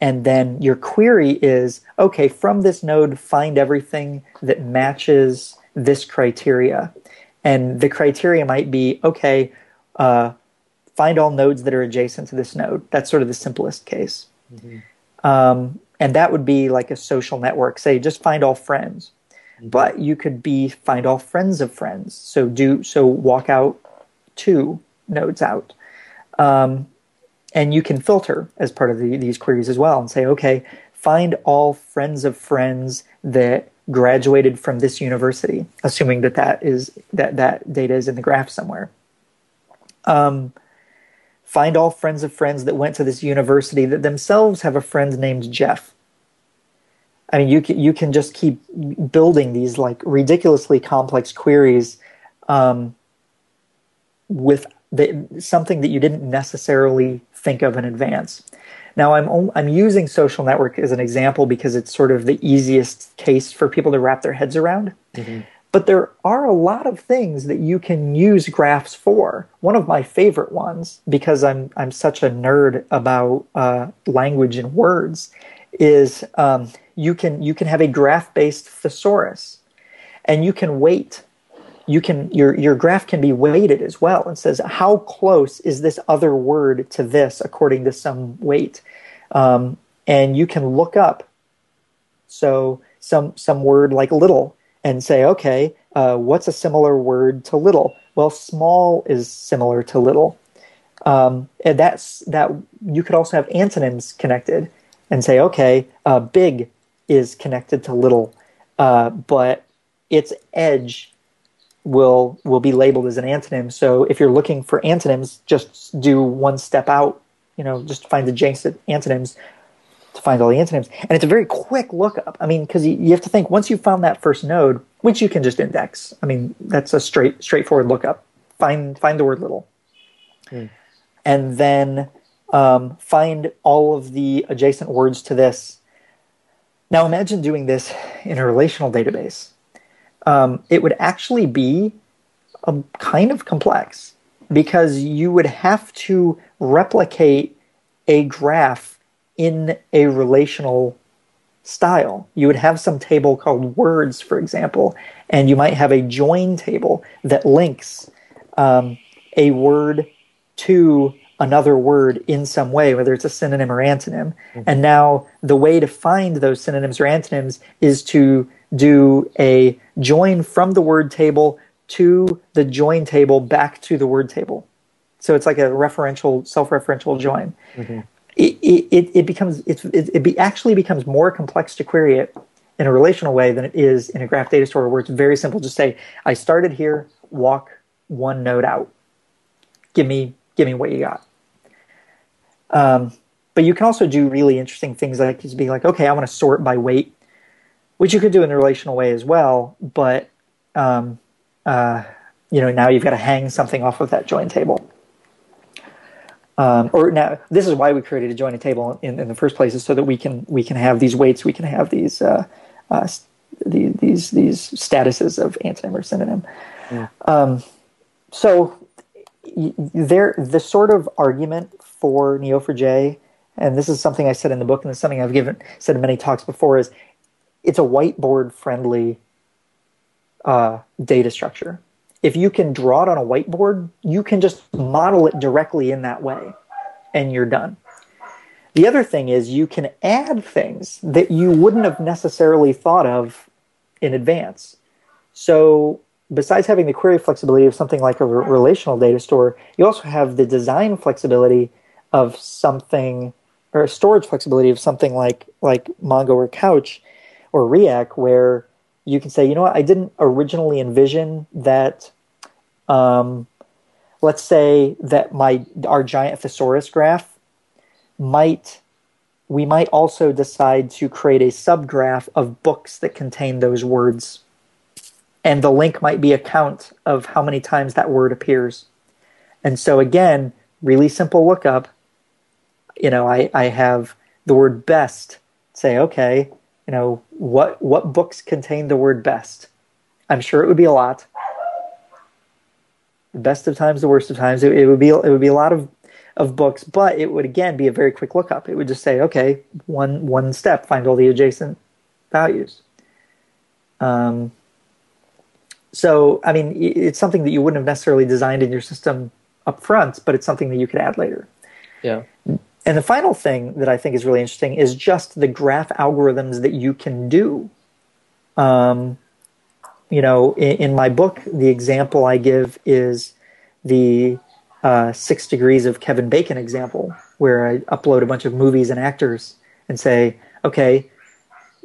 and then your query is okay, from this node, find everything that matches this criteria. And the criteria might be okay, uh, find all nodes that are adjacent to this node. That's sort of the simplest case. Mm-hmm. Um, and that would be like a social network. Say, just find all friends. But you could be find all friends of friends. So do so walk out two nodes out. Um, and you can filter as part of the, these queries as well and say, okay, find all friends of friends that graduated from this university, assuming that that is that that data is in the graph somewhere. Um, find all friends of friends that went to this university that themselves have a friend named Jeff. I mean, you can you can just keep building these like ridiculously complex queries um, with the, something that you didn't necessarily think of in advance. Now, I'm I'm using social network as an example because it's sort of the easiest case for people to wrap their heads around. Mm-hmm. But there are a lot of things that you can use graphs for. One of my favorite ones, because I'm I'm such a nerd about uh, language and words, is um, you can you can have a graph based thesaurus, and you can weight. You can your your graph can be weighted as well and says how close is this other word to this according to some weight, um, and you can look up. So some some word like little and say, okay, uh, what's a similar word to little? Well, small is similar to little. Um, and that's that. You could also have antonyms connected and say, okay, uh, big is connected to little, uh, but its edge will will be labeled as an antonym. So if you're looking for antonyms, just do one step out. You know, just find the adjacent antonyms to find all the antonyms. And it's a very quick lookup. I mean, because you, you, have to think once you found that first node, which you can just index. I mean, that's a straight straightforward lookup. Find find the word little, hmm. and then um, find all of the adjacent words to this. Now, imagine doing this in a relational database. Um, it would actually be a kind of complex because you would have to replicate a graph in a relational style. You would have some table called words, for example, and you might have a join table that links um, a word to another word in some way, whether it's a synonym or antonym. Mm-hmm. And now the way to find those synonyms or antonyms is to do a join from the word table to the join table back to the word table. So it's like a referential, self-referential join. Mm-hmm it, it, it becomes it, it be, actually becomes more complex to query it in a relational way than it is in a graph data store where it's very simple to say i started here walk one node out give me give me what you got um, but you can also do really interesting things like just being like okay i want to sort by weight which you could do in a relational way as well but um, uh, you know now you've got to hang something off of that join table um, or now, this is why we created a join table in, in the first place, is so that we can we can have these weights, we can have these uh, uh, the, these these statuses of antonym or synonym. Yeah. Um, so there, the sort of argument for Neo4j, and this is something I said in the book, and it's something I've given said in many talks before, is it's a whiteboard friendly uh, data structure if you can draw it on a whiteboard, you can just model it directly in that way and you're done. The other thing is you can add things that you wouldn't have necessarily thought of in advance. So, besides having the query flexibility of something like a relational data store, you also have the design flexibility of something or storage flexibility of something like like Mongo or Couch or Riak, where you can say, you know what, I didn't originally envision that. Um, let's say that my our giant thesaurus graph might we might also decide to create a subgraph of books that contain those words. And the link might be a count of how many times that word appears. And so again, really simple lookup. You know, I, I have the word best, say, okay, you know, what what books contain the word best? I'm sure it would be a lot. The best of times, the worst of times. It, it would be it would be a lot of of books, but it would again be a very quick lookup. It would just say, okay, one one step, find all the adjacent values. Um, so, I mean, it's something that you wouldn't have necessarily designed in your system up front, but it's something that you could add later. Yeah. And the final thing that I think is really interesting is just the graph algorithms that you can do. Um, you know, in, in, my book, the example I give is the uh, six degrees of Kevin Bacon example, where I upload a bunch of movies and actors and say, okay,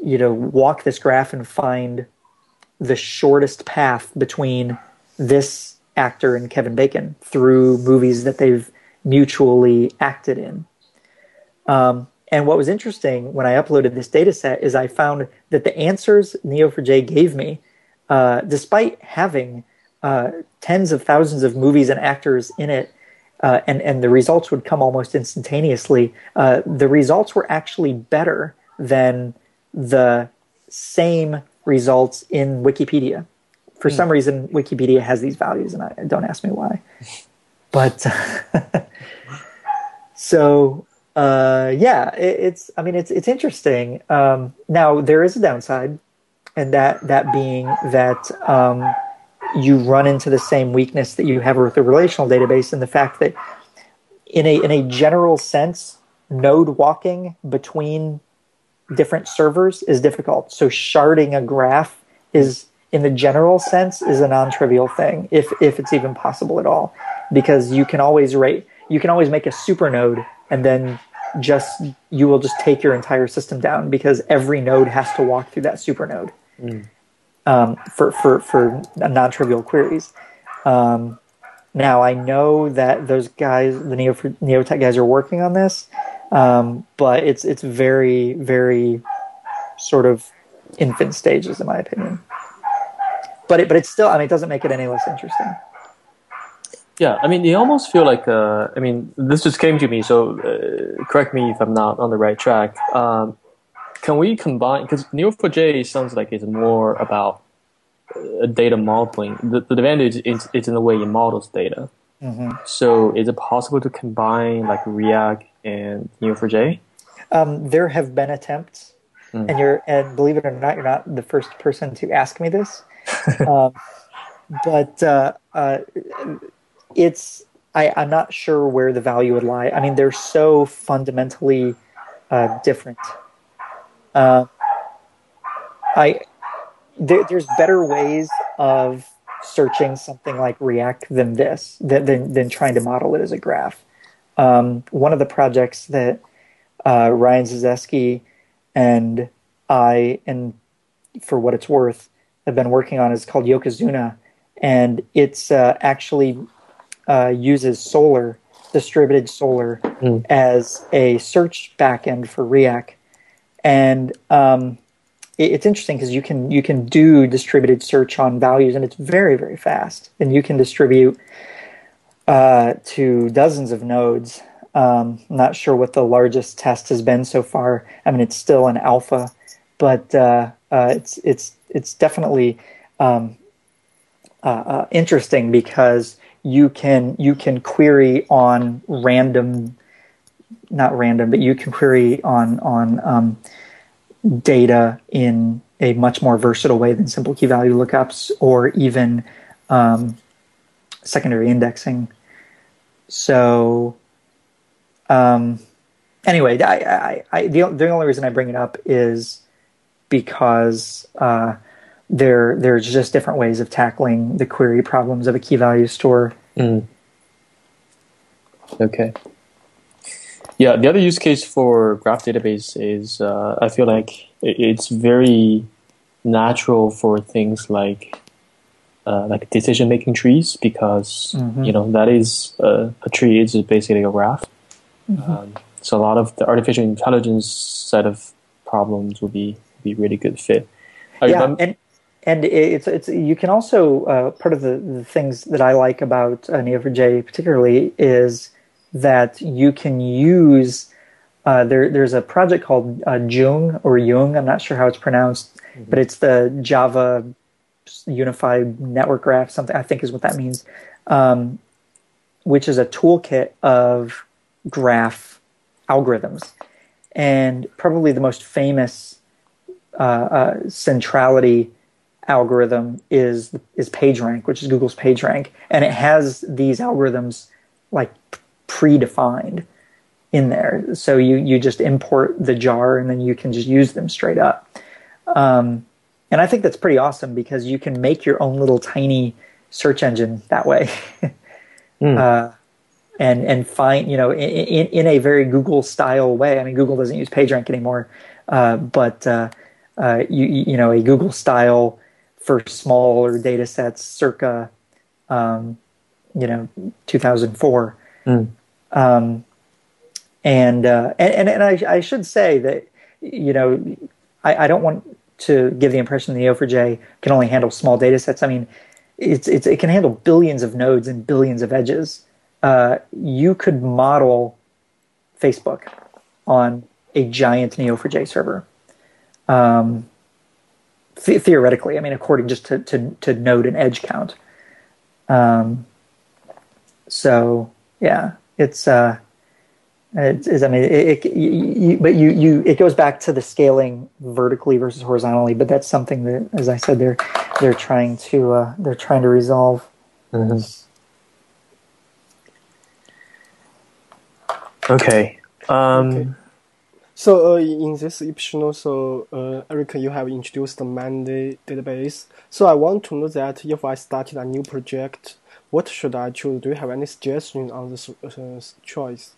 you know, walk this graph and find the shortest path between this actor and Kevin Bacon through movies that they've mutually acted in. Um, and what was interesting when I uploaded this data set is I found that the answers Neo4j gave me, uh, despite having uh, tens of thousands of movies and actors in it, uh, and, and the results would come almost instantaneously, uh, the results were actually better than the same results in Wikipedia. For mm. some reason, Wikipedia has these values, and I, don't ask me why. But so uh, yeah, it, it's. I mean, it's it's interesting. Um, now there is a downside, and that that being that um, you run into the same weakness that you have with a relational database, and the fact that in a in a general sense, node walking between different servers is difficult. So sharding a graph is in the general sense is a non-trivial thing if if it's even possible at all because you can always rate you can always make a super node and then just you will just take your entire system down because every node has to walk through that super node mm. um, for for for non-trivial queries um, now I know that those guys the Neo Neotech guys are working on this um, but it's it's very very sort of infant stages in my opinion. But it but it's still I mean it doesn't make it any less interesting. Yeah, I mean, you almost feel like, uh, I mean, this just came to me, so uh, correct me if I'm not on the right track. Um, can we combine, because Neo4j sounds like it's more about uh, data modeling. The, the advantage is, is in the way it models data. Mm-hmm. So is it possible to combine like Riak and Neo4j? Um, there have been attempts, mm. and you're and believe it or not, you're not the first person to ask me this. um, but uh, uh, it's I, am not sure where the value would lie. I mean, they're so fundamentally uh, different. Uh, I there, there's better ways of searching something like Riak than this than than, than trying to model it as a graph. Um, one of the projects that uh, Ryan Zezeski and I, and for what it's worth, have been working on is called Yokozuna, and it's uh, actually uh, uses Solr, distributed Solr, mm. as a search backend for Riak. And um, it, it's interesting because you can you can do distributed search on values, and it's very very fast, and you can distribute uh, to dozens of nodes. Um, I'm not sure what the largest test has been so far. I mean, it's still an alpha, but uh, uh, it's it's it's definitely um, uh, uh, interesting because you can you can query on random, not random, but you can query on on um, data in a much more versatile way than simple key value lookups or even um, secondary indexing. So, um, anyway, I, I, I, the, the only reason I bring it up is because uh, there there's just different ways of tackling the query problems of a key value store. Mm. Okay. Yeah, the other use case for graph database is uh, I feel like it's very natural for things like uh, like decision making trees because mm-hmm. you know that is a, a tree is basically a graph. Mm-hmm. Um, so a lot of the artificial intelligence set of problems would be be really good fit. I yeah, remember- and and it's it's you can also uh, part of the, the things that I like about uh, Neo4j particularly is that you can use uh, there, there's a project called uh, Jung or Jung. I'm not sure how it's pronounced, mm-hmm. but it's the Java Unified Network Graph. Something I think is what that means, um, which is a toolkit of graph algorithms, and probably the most famous uh, uh centrality algorithm is is PageRank, which is Google's PageRank, and it has these algorithms like predefined in there. So you you just import the jar and then you can just use them straight up. Um, and I think that's pretty awesome because you can make your own little tiny search engine that way. mm. uh, and and find you know in, in a very Google style way. I mean, Google doesn't use PageRank anymore, uh, but uh, uh you you know a Google style for smaller data sets, circa um, you know 2004. Mm. Um, and, uh, and, and I, I, should say that you know I, I, don't want to give the impression that Neo4j can only handle small data sets. I mean, it's, it's it can handle billions of nodes and billions of edges. Uh, you could model Facebook on a giant Neo4j server. Um, th- theoretically, I mean, according just to, to, to node and edge count. Um, so yeah, it's uh, it's, it's I mean, it, it you, but you you it goes back to the scaling vertically versus horizontally. But that's something that, as I said, they're they're trying to uh, they're trying to resolve. Mm-hmm. Okay. Um, okay. So uh, in this episode, so uh, Eric, you have introduced the Monday database. So I want to know that if I started a new project, what should I choose? Do you have any suggestion on this uh, choice?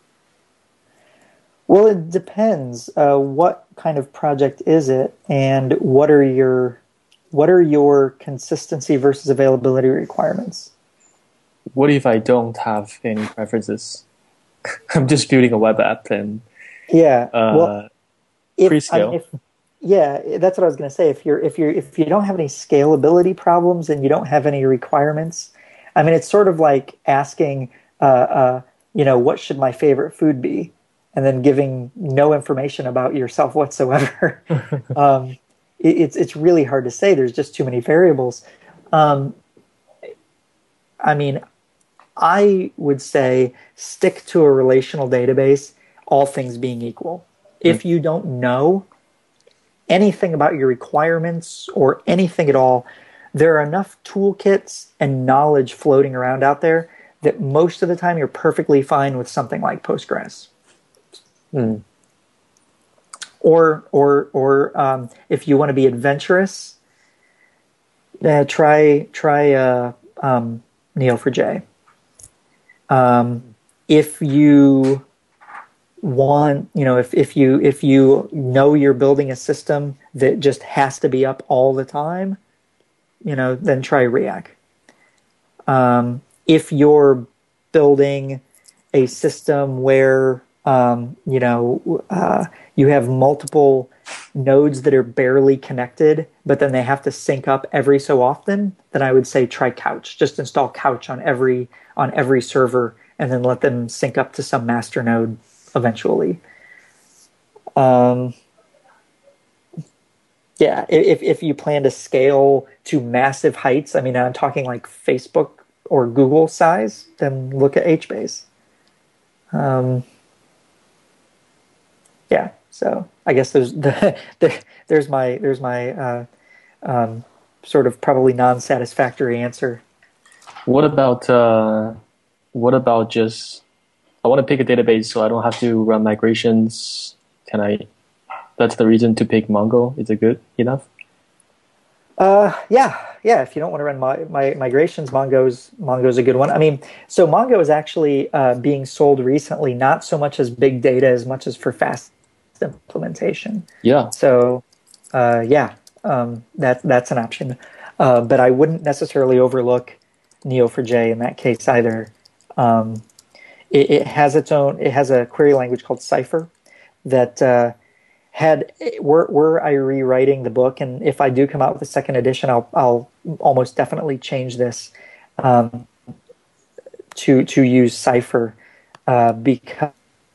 Well, it depends. Uh, what kind of project is it, and what are your what are your consistency versus availability requirements? What if I don't have any preferences? I'm just building a web app and yeah. Uh, well, if, prescale. I mean, if, yeah, that's what I was going to say. If you're if you're if you don't have any scalability problems and you don't have any requirements, I mean, it's sort of like asking, uh, uh, you know, what should my favorite food be, and then giving no information about yourself whatsoever. um, it, it's it's really hard to say. There's just too many variables. Um, I mean, I would say stick to a relational database all things being equal. If you don't know anything about your requirements or anything at all, there are enough toolkits and knowledge floating around out there that most of the time you're perfectly fine with something like Postgres. Mm. Or, or, or um, if you want to be adventurous, uh, try try uh, um, Neo4j. Um, if you want you know if, if you if you know you're building a system that just has to be up all the time you know then try Riak. Um, if you're building a system where um, you know uh, you have multiple nodes that are barely connected but then they have to sync up every so often then i would say try couch. Just install couch on every on every server and then let them sync up to some master node eventually. Um, yeah, if if you plan to scale to massive heights, I mean, I'm talking like Facebook or Google size, then look at HBase. Um, yeah, so I guess there's the, the there's my there's my uh, um, sort of probably non-satisfactory answer. What about uh, what about just I want to pick a database so I don't have to run migrations. Can I? That's the reason to pick Mongo. Is it good enough? Uh, yeah, yeah. If you don't want to run my, my migrations, Mongo's Mongo's a good one. I mean, so Mongo is actually uh, being sold recently, not so much as big data as much as for fast implementation. Yeah. So, uh, yeah, um, that that's an option. Uh, but I wouldn't necessarily overlook Neo4j in that case either. Um, it, it, has its own. It has a query language called Cypher that uh, had were were I rewriting the book, and if I do come out with a second edition, I'll I'll almost definitely change this um, to to use Cypher uh, because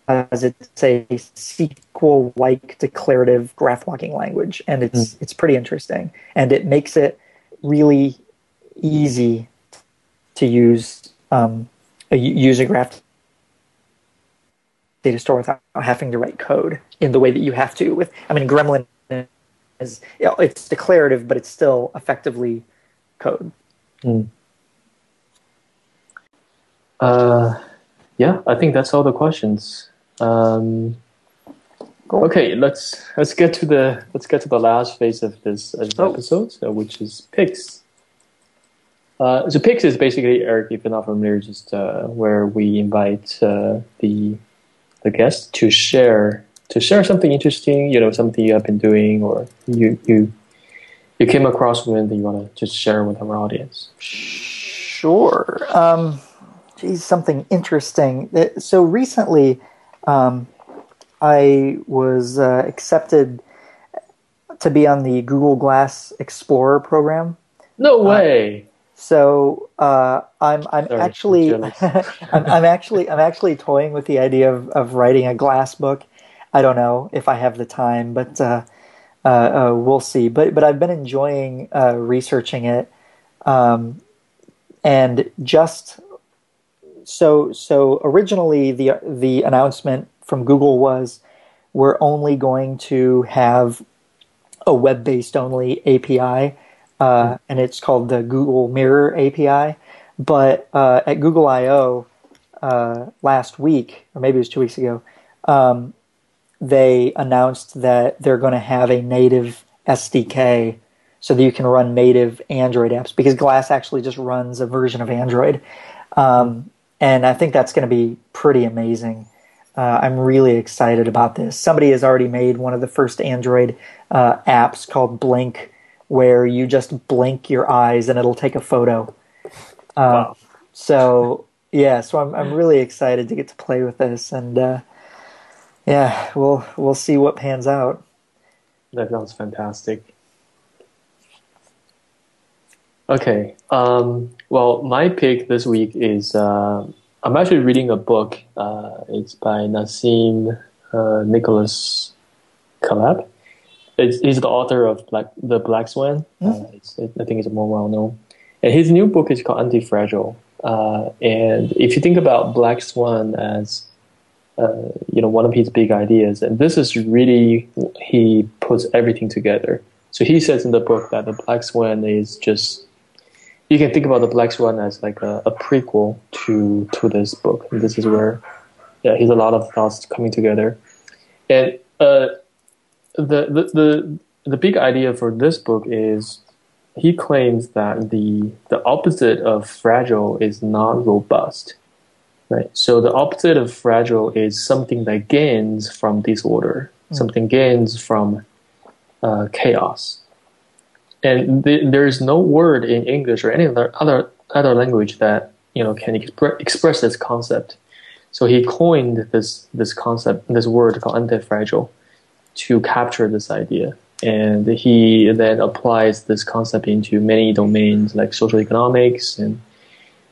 it's a SQL-like declarative graph walking language, and it's mm. it's pretty interesting, and it makes it really easy to use um, a, use a graph data store without having to write code in the way that you have to with. I mean, Gremlin is it's declarative, but it's still effectively code. Mm. Uh, yeah, I think that's all the questions. Um, cool. Okay, let's let's get to the let's get to the last phase of this, oh. episode, uh, which is picks. Uh, so picks is basically Eric, if you're not familiar, just uh, where we invite uh, the the guest to share to share something interesting, you know, something you have been doing or you you you came across with that you want to just share with our audience. Sure. Um, geez, something interesting. Uh, so recently, um, I was uh, accepted to be on the Google Glass Explorer program. No uh, way. Uh, so uh, I'm I'm Sorry, actually I'm, I'm, actually I'm actually toying with the idea of, of writing a glass book. I don't know if I have the time, but uh, uh, uh we'll see. But but I've been enjoying uh, researching it, um, and just so so originally the the announcement from Google was we're only going to have a web based only API uh, and it's called the Google Mirror API. But uh, at Google I/O uh, last week, or maybe it was two weeks ago, um, they announced that they're going to have a native SDK so that you can run native Android apps because Glass actually just runs a version of Android. Um, and I think that's going to be pretty amazing. Uh, I'm really excited about this. Somebody has already made one of the first Android uh, apps called Blink where you just blink your eyes and it'll take a photo. Uh, wow. So yeah, so I'm I'm really excited to get to play with this, and uh, yeah, we'll we'll see what pans out. That sounds fantastic. Okay. Um, well, my pick this week is uh, I'm actually reading a book. Uh, it's by Nassim uh, Nicholas Taleb it's, he's the author of Black, the Black Swan. Mm. Uh, it, I think it's more well known. And his new book is called Anti-Fragile. Uh, and if you think about Black Swan as uh, you know one of his big ideas, and this is really he puts everything together. So he says in the book that the Black Swan is just you can think about the Black Swan as like a, a prequel to to this book, and this is where yeah, he's a lot of thoughts coming together. And uh, the, the the the big idea for this book is he claims that the the opposite of fragile is not robust right? So the opposite of fragile is something that gains from disorder mm. something gains from uh, chaos. And th- there is no word in english or any other other, other language that you know can expre- express this concept. So he coined this this concept this word called anti-fragile to capture this idea. And he then applies this concept into many domains like social economics and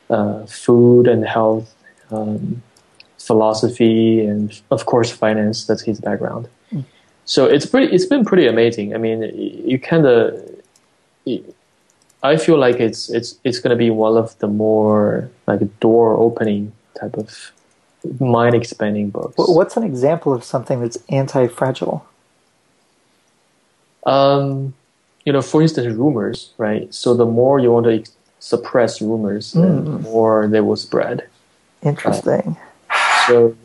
uh, food and health, um, philosophy, and of course finance. That's his background. Mm. So it's pretty. It's been pretty amazing. I mean, you kind of. I feel like it's it's it's going to be one of the more like door opening type of mind expanding books. What's an example of something that's anti fragile? Um, you know, for instance, rumors, right? So the more you want to suppress rumors, mm. the more they will spread. Interesting. Uh, so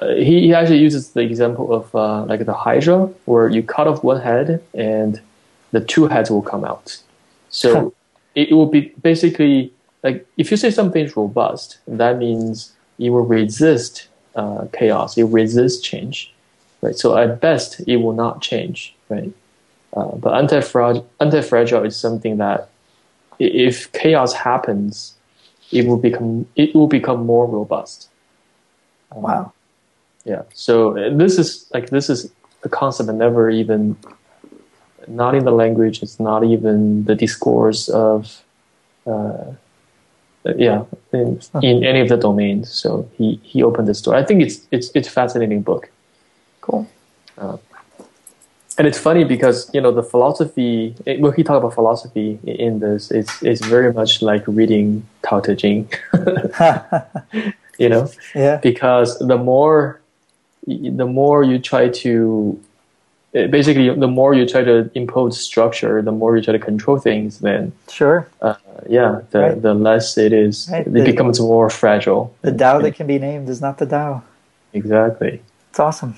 uh, he, he actually uses the example of uh, like the Hydra, where you cut off one head and the two heads will come out. So it, it will be basically like if you say something is robust, that means it will resist uh, chaos, it resists change, right? So at best, it will not change, right? Uh, but anti-fragile, anti-fragile is something that if chaos happens, it will become it will become more robust. Um, wow. Yeah. So uh, this is like this is a concept that never even not in the language. It's not even the discourse of uh, uh, yeah, in, in any of the domains. So he he opened this door. I think it's it's it's a fascinating book. Cool. Uh, and it's funny because you know the philosophy when he talk about philosophy in this it's it's very much like reading Tao Te Ching. You know? Yeah. Because the more the more you try to basically the more you try to impose structure the more you try to control things then sure. uh, yeah the right. the less it is right. it the, becomes more fragile. the Tao that can be named is not the Tao. Exactly. It's awesome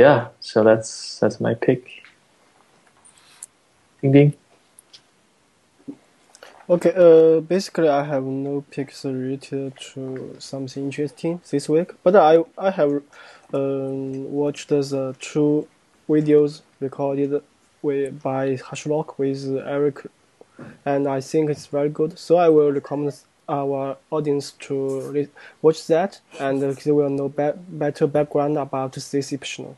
yeah, so that's that's my pick. Ding ding. Okay, uh, basically I have no picks related to something interesting this week, but I I have um, watched the two videos recorded with, by Hashlock with Eric, and I think it's very good. So I will recommend our audience to watch that, and they will know be better background about this episode.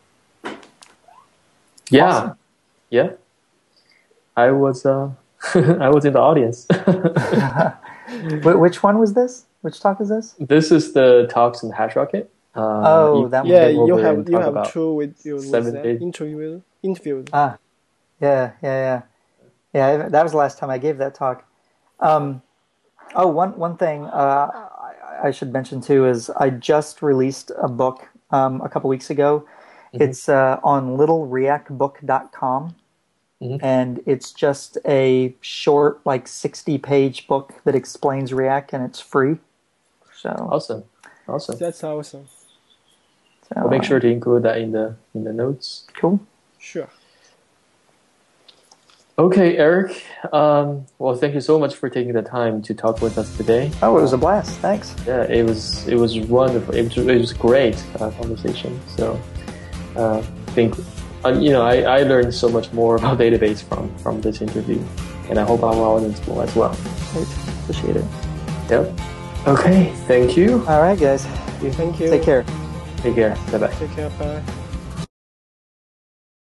Yeah, awesome. yeah. I was uh, I was in the audience. Which one was this? Which talk is this? This is the talks in the Hash Rocket. Uh, oh, that yeah. You have you have two with your interview interview. Ah, yeah, yeah, yeah, yeah. That was the last time I gave that talk. Um, oh, one one thing uh, I, I, should mention too is I just released a book um, a couple weeks ago Mm-hmm. It's uh, on littleriakbook.com. Mm-hmm. And it's just a short, like 60 page book that explains Riak and it's free. So awesome. Awesome. That's awesome. So, I'll make sure to include that in the in the notes. Cool. Sure. Okay, Eric. Um, well, thank you so much for taking the time to talk with us today. Oh, it was a blast. Thanks. Yeah, it was. It was wonderful. It was, it was great uh, conversation. So, uh, think uh, you know I, I learned so much more about database from from this interview, and I hope our audience will as well. Great. Appreciate it. Yep. Okay. Thank you. All right, guys. Thank you. Take care. Take care. Bye bye. Take care. Bye.